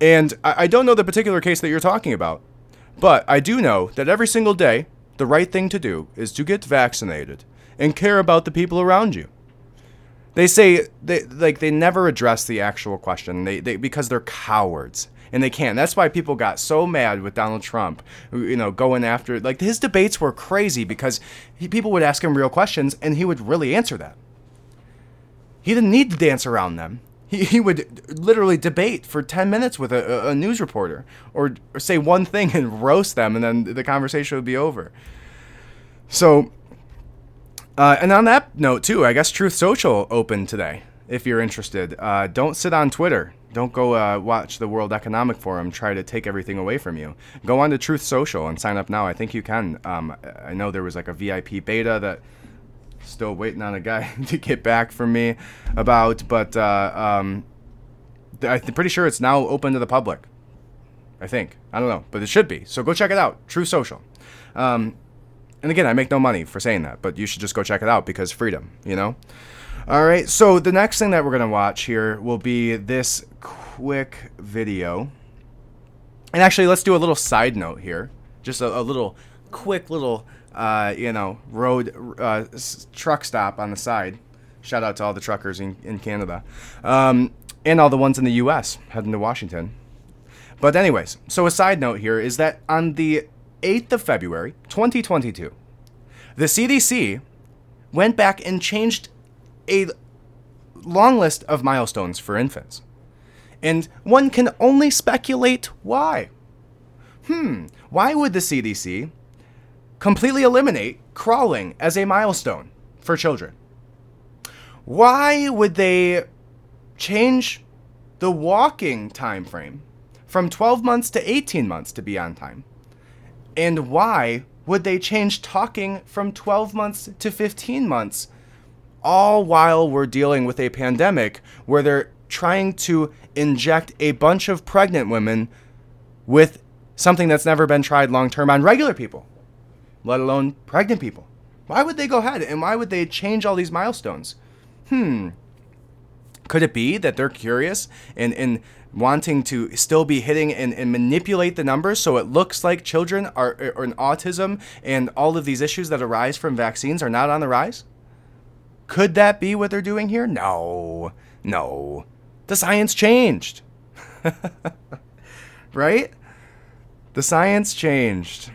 And I, I don't know the particular case that you're talking about, but I do know that every single day, the right thing to do is to get vaccinated and care about the people around you. They say they like they never address the actual question. They, they because they're cowards and they can't. That's why people got so mad with Donald Trump, you know, going after like his debates were crazy because he, people would ask him real questions and he would really answer that. He didn't need to dance around them. He, he would literally debate for 10 minutes with a, a news reporter or, or say one thing and roast them, and then the conversation would be over. So, uh, and on that note, too, I guess Truth Social opened today if you're interested. Uh, don't sit on Twitter. Don't go uh, watch the World Economic Forum try to take everything away from you. Go on to Truth Social and sign up now. I think you can. Um, I know there was like a VIP beta that still waiting on a guy to get back from me about, but uh, um, I'm pretty sure it's now open to the public. I think. I don't know, but it should be. So go check it out. Truth Social. Um, and again, I make no money for saying that, but you should just go check it out because freedom, you know? All right, so the next thing that we're going to watch here will be this quick video. And actually, let's do a little side note here. Just a, a little quick little uh, you know, road uh, truck stop on the side. Shout out to all the truckers in, in Canada. Um, and all the ones in the US heading to Washington. But, anyways, so a side note here is that on the 8th of February, 2022, the CDC went back and changed a long list of milestones for infants. And one can only speculate why. Hmm, why would the CDC completely eliminate crawling as a milestone for children. Why would they change the walking time frame from 12 months to 18 months to be on time? And why would they change talking from 12 months to 15 months all while we're dealing with a pandemic where they're trying to inject a bunch of pregnant women with something that's never been tried long term on regular people? Let alone pregnant people. Why would they go ahead and why would they change all these milestones? Hmm. Could it be that they're curious and, and wanting to still be hitting and, and manipulate the numbers so it looks like children are, are in autism and all of these issues that arise from vaccines are not on the rise? Could that be what they're doing here? No, no. The science changed. right? The science changed.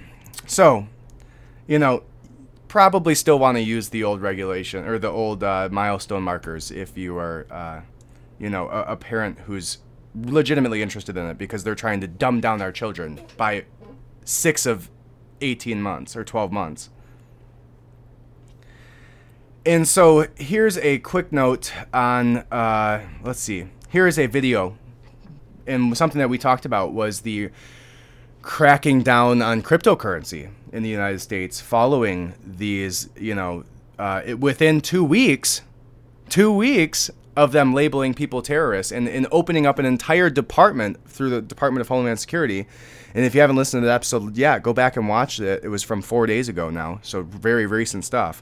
So, you know, probably still want to use the old regulation or the old uh, milestone markers if you are, uh, you know, a, a, parent who's legitimately interested in it because they're trying to dumb down their children by six of 18 months or 12 months. And so here's a quick note on, uh, let's see, here is a video. And something that we talked about was the cracking down on cryptocurrency in the United States following these, you know, uh, it, within two weeks, two weeks of them labeling people terrorists and, and opening up an entire department through the Department of Homeland Security. And if you haven't listened to that episode, yeah, go back and watch it. It was from four days ago now, so very recent stuff.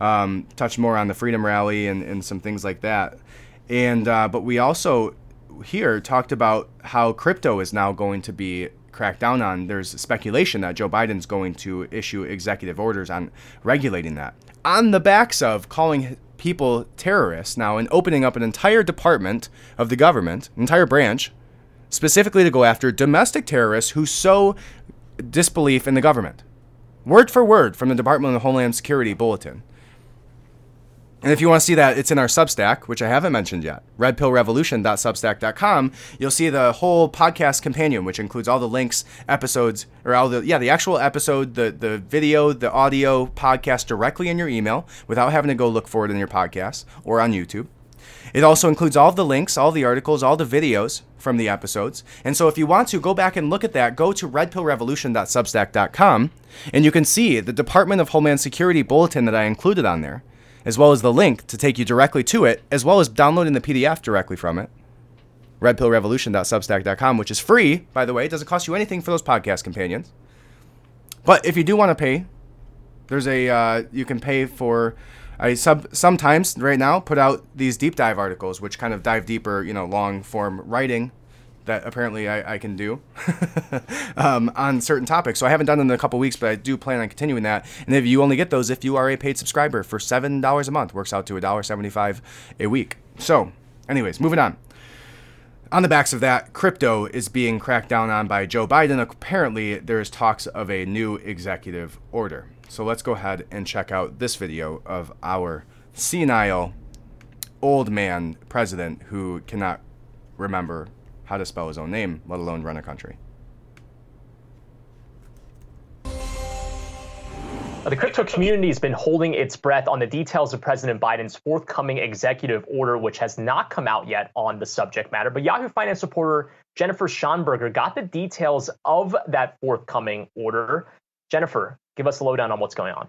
Um, touched more on the Freedom Rally and, and some things like that. And uh, but we also here talked about how crypto is now going to be crack down on, there's speculation that Joe Biden's going to issue executive orders on regulating that. On the backs of calling people terrorists now and opening up an entire department of the government, entire branch, specifically to go after domestic terrorists who sow disbelief in the government. Word for word from the Department of Homeland Security bulletin. And if you want to see that, it's in our Substack, which I haven't mentioned yet, redpillrevolution.substack.com. You'll see the whole podcast companion, which includes all the links, episodes, or all the, yeah, the actual episode, the, the video, the audio podcast directly in your email without having to go look for it in your podcast or on YouTube. It also includes all the links, all the articles, all the videos from the episodes. And so if you want to go back and look at that, go to redpillrevolution.substack.com and you can see the Department of Homeland Security bulletin that I included on there as well as the link to take you directly to it, as well as downloading the PDF directly from it. RedPillRevolution.substack.com, which is free, by the way. It doesn't cost you anything for those podcast companions. But if you do want to pay There's a uh, you can pay for. I sub sometimes right now put out these deep dive articles, which kind of dive deeper, you know, long form writing that apparently I, I can do um, on certain topics. So I haven't done them in a couple weeks, but I do plan on continuing that. And if you only get those if you are a paid subscriber for seven dollars a month, works out to a dollar seventy-five a week. So, anyways, moving on. On the backs of that, crypto is being cracked down on by Joe Biden. Apparently, there is talks of a new executive order. So let's go ahead and check out this video of our senile old man president who cannot remember how to spell his own name, let alone run a country. The crypto community has been holding its breath on the details of President Biden's forthcoming executive order, which has not come out yet on the subject matter. But Yahoo Finance reporter Jennifer Schonberger got the details of that forthcoming order. Jennifer, give us a lowdown on what's going on.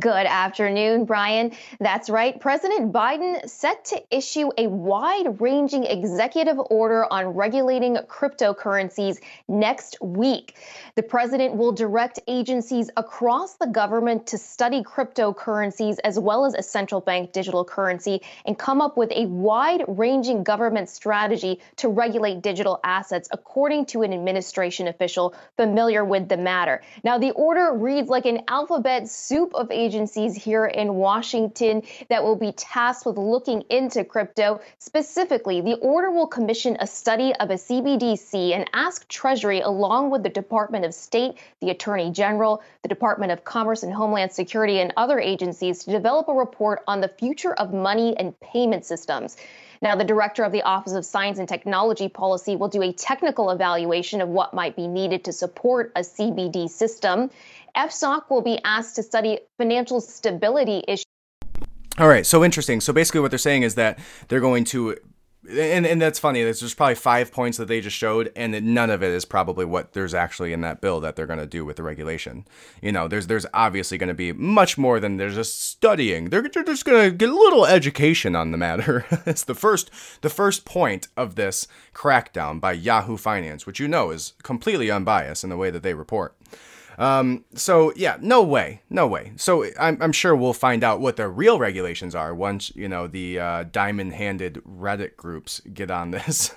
Good afternoon, Brian. That's right. President Biden set to issue a wide ranging executive order on regulating cryptocurrencies next week. The president will direct agencies across the government to study cryptocurrencies as well as a central bank digital currency and come up with a wide ranging government strategy to regulate digital assets, according to an administration official familiar with the matter. Now, the order reads like an alphabet soup of agencies here in Washington that will be tasked with looking into crypto. Specifically, the order will commission a study of a CBDC and ask Treasury, along with the Department of State, the Attorney General, the Department of Commerce and Homeland Security, and other agencies to develop a report on the future of money and payment systems. Now, the director of the Office of Science and Technology Policy will do a technical evaluation of what might be needed to support a CBD system. FSOC will be asked to study financial stability issues. All right, so interesting. So basically, what they're saying is that they're going to, and, and that's funny. There's just probably five points that they just showed, and none of it is probably what there's actually in that bill that they're going to do with the regulation. You know, there's there's obviously going to be much more than they're just studying. They're, they're just going to get a little education on the matter. it's the first the first point of this crackdown by Yahoo Finance, which you know is completely unbiased in the way that they report. Um, so yeah, no way, no way. So I'm, I'm sure we'll find out what the real regulations are once you know the uh, diamond-handed Reddit groups get on this.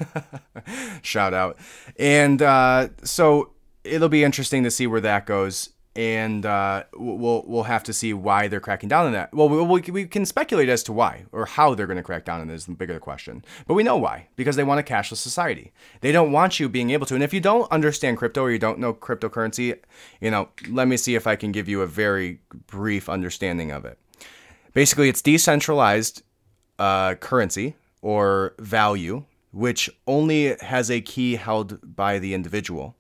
Shout out, and uh, so it'll be interesting to see where that goes and uh, we'll we'll have to see why they're cracking down on that. Well, we, we can speculate as to why or how they're going to crack down on this. The bigger question, but we know why because they want a cashless society. They don't want you being able to. And if you don't understand crypto or you don't know cryptocurrency, you know, let me see if I can give you a very brief understanding of it. Basically, it's decentralized uh, currency or value, which only has a key held by the individual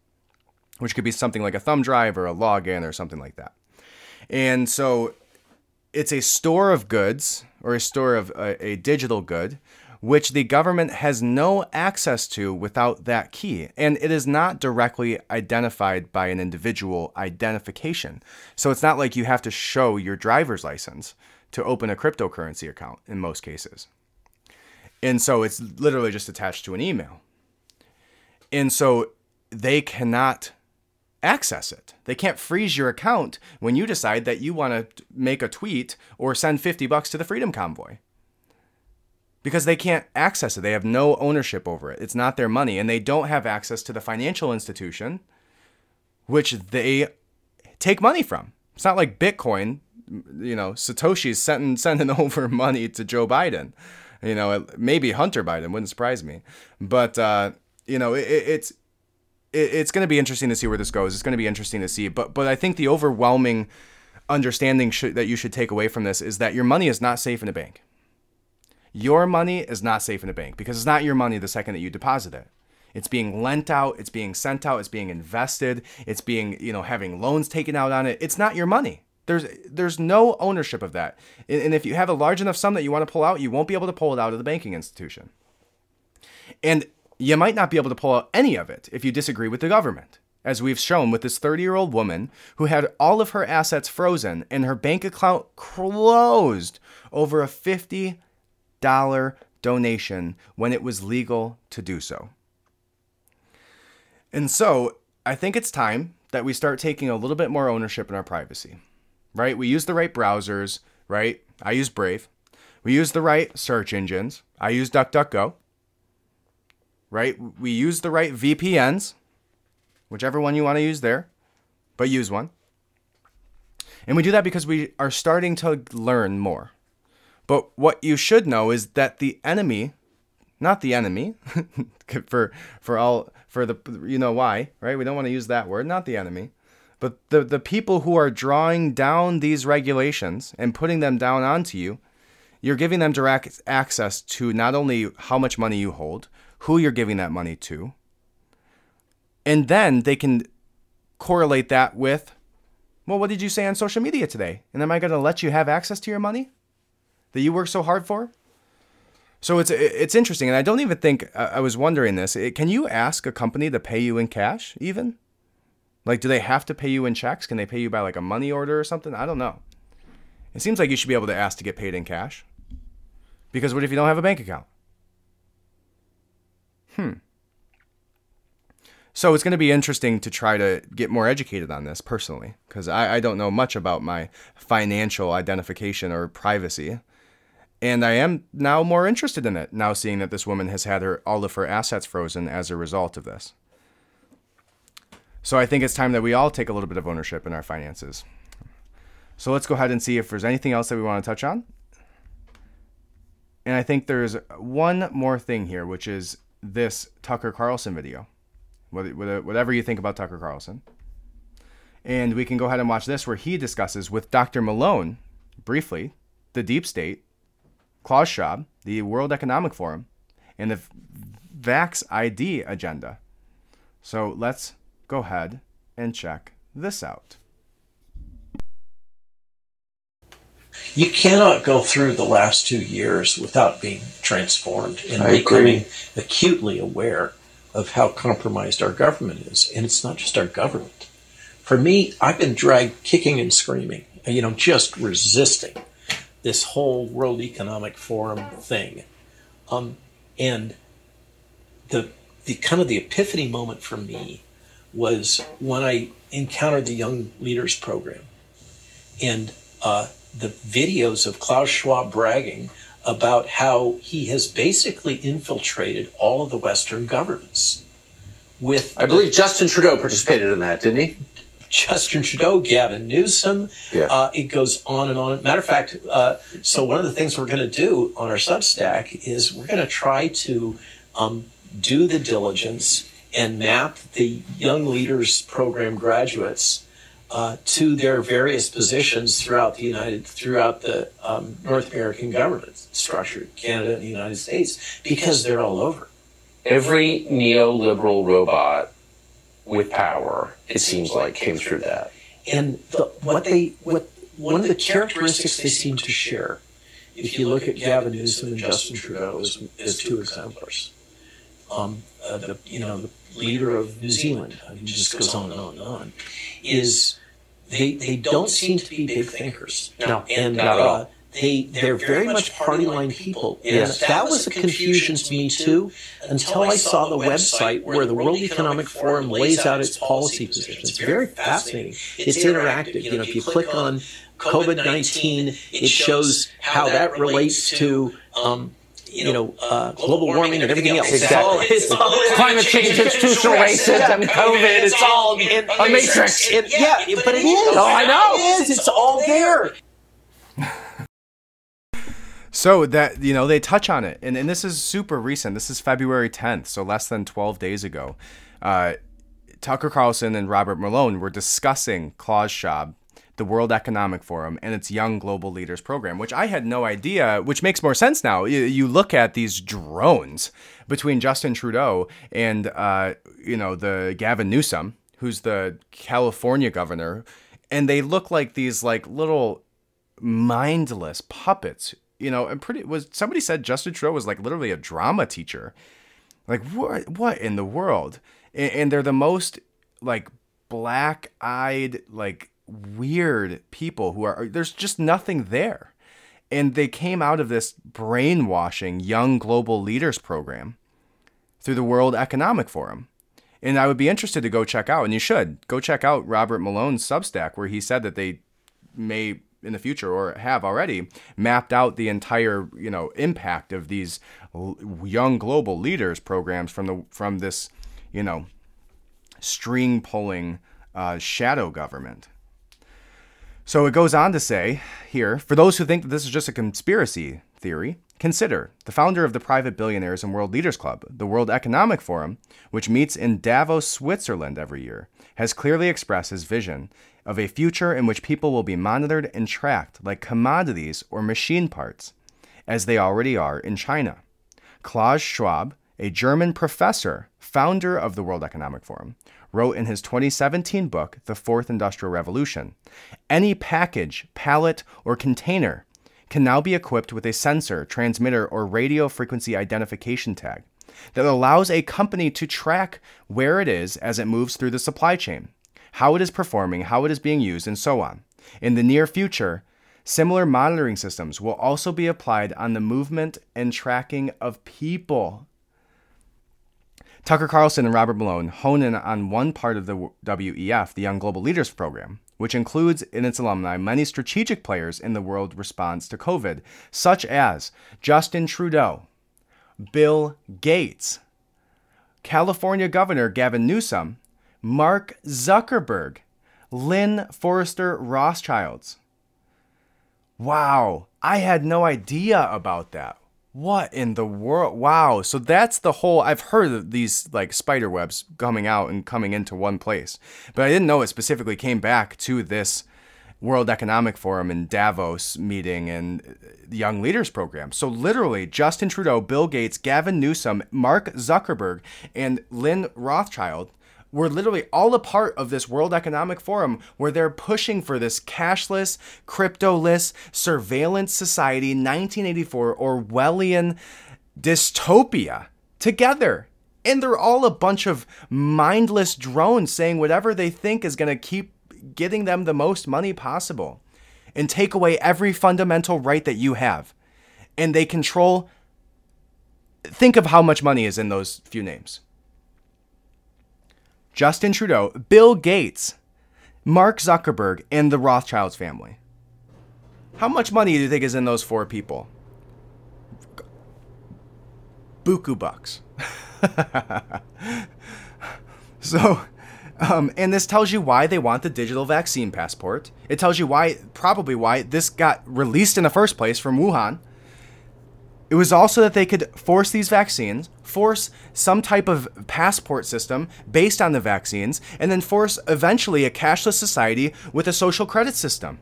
which could be something like a thumb drive or a login or something like that. And so it's a store of goods or a store of a, a, digital good which the government has no access to without that key. And it is not directly identified by an individual identification. So it's not like you have to show your driver's license to open a cryptocurrency account in most cases. And so it's literally just attached to an email. And so they cannot access it. They can't freeze your account when you decide that you want to make a tweet or send 50 bucks to the Freedom Convoy. Because they can't access it. They have no ownership over it. It's not their money and they don't have access to the financial institution which they take money from. It's not like Bitcoin, you know, Satoshi's sending sending over money to Joe Biden. You know, maybe Hunter Biden wouldn't surprise me. But uh, you know, it, it's it's going to be interesting to see where this goes. It's going to be interesting to see. But but I think the overwhelming understanding should, that you should take away from this is that your money is not safe in a bank. Your money is not safe in a bank because it's not your money the second that you deposit it. It's being lent out, it's being sent out, it's being invested, it's being, you know, having loans taken out on it. It's not your money. There's there's no ownership of that. And if you have a large enough sum that you want to pull out, you won't be able to pull it out of the banking institution. And you might not be able to pull out any of it if you disagree with the government, as we've shown with this 30 year old woman who had all of her assets frozen and her bank account closed over a $50 donation when it was legal to do so. And so I think it's time that we start taking a little bit more ownership in our privacy right? We use the right browsers, right? I use Brave. We use the right search engines. I use DuckDuckGo. Right? We use the right VPNs, whichever one you want to use there, but use one. And we do that because we are starting to learn more. But what you should know is that the enemy, not the enemy, for for all for the you know why, right? We don't want to use that word, not the enemy. But the, the people who are drawing down these regulations and putting them down onto you, you're giving them direct access to not only how much money you hold, who you're giving that money to, and then they can correlate that with, well, what did you say on social media today? And am I going to let you have access to your money that you work so hard for? So it's it's interesting, and I don't even think I was wondering this. Can you ask a company to pay you in cash even? Like, do they have to pay you in checks? Can they pay you by like a money order or something? I don't know. It seems like you should be able to ask to get paid in cash. Because what if you don't have a bank account? Hmm. So it's going to be interesting to try to get more educated on this personally, because I, I don't know much about my financial identification or privacy. And I am now more interested in it, now seeing that this woman has had her all of her assets frozen as a result of this. So I think it's time that we all take a little bit of ownership in our finances. So let's go ahead and see if there's anything else that we want to touch on. And I think there's one more thing here, which is this Tucker Carlson video. Whatever you think about Tucker Carlson. And we can go ahead and watch this where he discusses with Dr. Malone, briefly, the deep state, Klaus Schwab, the World Economic Forum, and the Vax ID agenda. So let's go ahead and check this out. You cannot go through the last two years without being transformed and I becoming agree. acutely aware of how compromised our government is. And it's not just our government. For me, I've been dragged kicking and screaming, you know, just resisting this whole World Economic Forum thing. Um, and the, the kind of the epiphany moment for me was when I encountered the Young Leaders Program and uh, the videos of Klaus Schwab bragging about how he has basically infiltrated all of the Western governments. With I believe Justin Trudeau participated in that, didn't he? Justin Trudeau, Gavin Newsom. Yeah. Uh, it goes on and on. Matter of fact, uh, so one of the things we're going to do on our Substack is we're going to try to um, do the diligence and map the Young Leaders Program graduates uh, to their various positions throughout the United, throughout the um, North American government structure, Canada and the United States, because they're all over. Every neoliberal robot with power, it seems like, came through that. And the, what they, what one of the characteristics they seem to share, if you look at Gavin Newsom and Justin Trudeau as, as two exemplars, um, uh, the you know the leader of New Zealand, I mean, it just goes on and on and on, is they they don't seem to be big thinkers. No, and uh. They they're very much party line people, and yes. that was a confusion to me too. Until I saw the website where the World Economic Forum lays out its policy positions. It's very fascinating. It's interactive. You know, if you click on COVID nineteen, it shows how that relates to um, you know, uh, global warming and everything else. Exactly. It's all, it's all climate change, institutional racism, COVID. It's all in a matrix. It, yeah, but it is. Oh, I know. It is. It's all there. So that you know they touch on it, and, and this is super recent. This is February 10th, so less than 12 days ago. Uh, Tucker Carlson and Robert Malone were discussing Klaus Schwab the World Economic Forum and its Young Global Leaders program, which I had no idea, which makes more sense now. You, look at these drones between Justin Trudeau and, uh, you know, the Gavin Newsom, who's the California governor, and they look like these like little mindless puppets. You know, and pretty was somebody said Justin Trudeau was like literally a drama teacher. Like what? What in the world? and, and they're the most like black-eyed like weird people who are there's just nothing there. And they came out of this brainwashing young global leaders program through the World Economic Forum. And I would be interested to go check out, and you should go check out Robert Malone's Substack, where he said that they may in the future or have already mapped out the entire you know impact of these young global leaders programs from the from this you know string pulling uh, shadow government. So it goes on to say here for those who think that this is just a conspiracy theory, consider the founder of the Private Billionaires and World Leaders Club, the World Economic Forum, which meets in Davos, Switzerland every year, has clearly expressed his vision of a future in which people will be monitored and tracked like commodities or machine parts, as they already are in China. Klaus Schwab, a German professor, founder of the World Economic Forum, wrote in his 2017 book, The Fourth Industrial Revolution Any package, pallet, or container can now be equipped with a sensor, transmitter, or radio frequency identification tag that allows a company to track where it is as it moves through the supply chain, how it is performing, how it is being used, and so on. In the near future, similar monitoring systems will also be applied on the movement and tracking of people. Tucker Carlson and Robert Malone hone in on one part of the WEF, the Young Global Leaders Program, which includes in its alumni many strategic players in the world response to COVID, such as Justin Trudeau, Bill Gates, California Governor Gavin Newsom, Mark Zuckerberg, Lynn Forester Rothschilds. Wow, I had no idea about that. What in the world? Wow. So that's the whole. I've heard of these like spider webs coming out and coming into one place, but I didn't know it specifically came back to this World Economic Forum and Davos meeting and uh, the Young Leaders Program. So literally, Justin Trudeau, Bill Gates, Gavin Newsom, Mark Zuckerberg, and Lynn Rothschild were literally all a part of this World Economic Forum where they're pushing for this cashless, cryptoless surveillance society, 1984 Orwellian dystopia together. And they're all a bunch of mindless drones saying whatever they think is going to keep getting them the most money possible and take away every fundamental right that you have. And they control. Think of how much money is in those few names Justin Trudeau, Bill Gates, Mark Zuckerberg, and the Rothschilds family. How much money do you think is in those four people? Buku bucks. so, um, and this tells you why they want the digital vaccine passport. It tells you why, probably why this got released in the first place from Wuhan. It was also that they could force these vaccines, force some type of passport system based on the vaccines, and then force eventually a cashless society with a social credit system.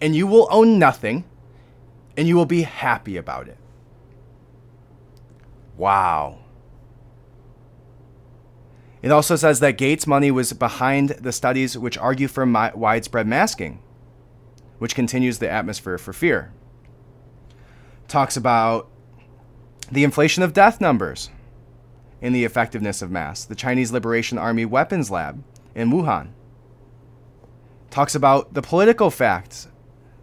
And you will own nothing, and you will be happy about it. Wow. It also says that Gates' money was behind the studies which argue for mi- widespread masking, which continues the atmosphere for fear talks about the inflation of death numbers and the effectiveness of masks. The Chinese Liberation Army Weapons Lab in Wuhan talks about the PolitiFact's,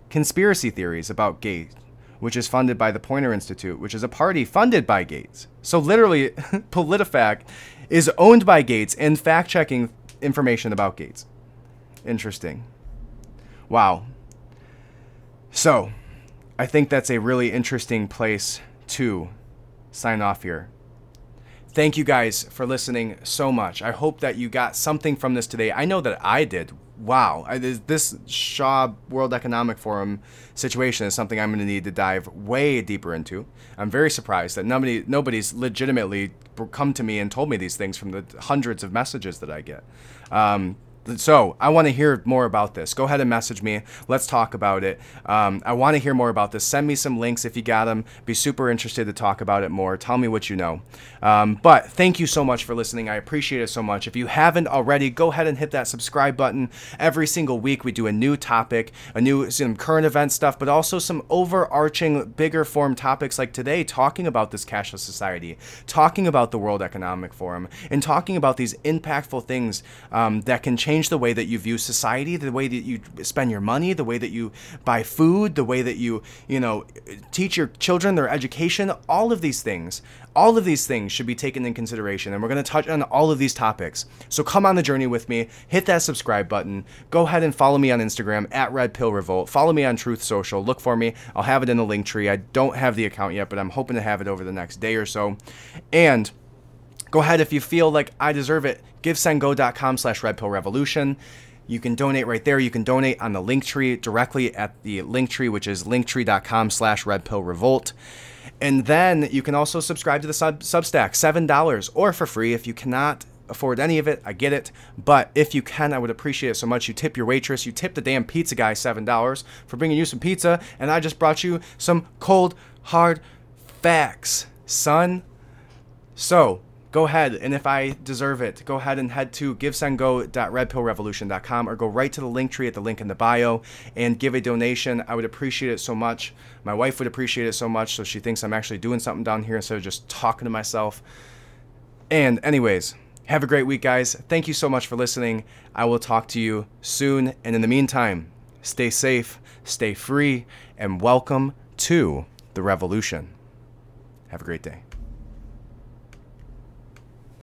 conspiracy theories about Gates, which is funded by the Poynter Institute, which is a party funded by Gates. So literally, PolitiFact is owned by Gates and fact checking information about Gates. Interesting. Wow. So, I think that's a really interesting place to sign off here. Thank you guys for listening so much. I hope that you got something from this today. I know that I did. Wow. I, this Schwab World Economic Forum situation is something I'm going to need to dive way deeper into. I'm very surprised that nobody nobody's legitimately come to me and told me these things from the hundreds of messages that I get. Um, so I want to hear more about this. Go ahead and message me. Let's talk about it. Um, I want to hear more about this. Send me some links if you got them. Be super interested to talk about it more. Tell me what you know. Um, but thank you so much for listening. I appreciate it so much. If you haven't already, go ahead and hit that subscribe button. Every single week we do a new topic, a new some current event stuff, but also some overarching, bigger form topics like today, talking about this cashless society, talking about the World Economic Forum, and talking about these impactful things um, that can change change the way that you view society, the way that you spend your money, the way that you buy food, the way that you, you know, teach your children their education, all of these things. All of these things should be taken in consideration, and we're going to touch on all of these topics. So come on the journey with me. Hit that subscribe button. Go ahead and follow me on Instagram at Red Pill Revolt. Follow me on Truth Social. Look for me. I'll have it in the link tree. I don't have the account yet, but I'm hoping to have it over the next day or so. And go ahead if you feel like I deserve it. GiveSendGo.com slash Red Pill Revolution. You can donate right there. You can donate on the link tree directly at the link tree, which is linktree.com slash Red Pill Revolt. And then you can also subscribe to the sub- Substack, $7 or for free if you cannot afford any of it. I get it. But if you can, I would appreciate it so much. You tip your waitress, you tip the damn pizza guy $7 for bringing you some pizza, and I just brought you some cold, hard facts, son. So, go ahead and if I deserve it, go ahead and head to givesendgo.redpillrevolution.com or go right to the link tree at the link in the bio and give a donation. I would appreciate it so much. My wife would appreciate it so much, so she thinks I'm actually doing something down here instead of just talking to myself. And, anyways, have a great week, guys. Thank you so much for listening. I will talk to you soon. And in the meantime, stay safe, stay free, and welcome to the revolution. Have a great day.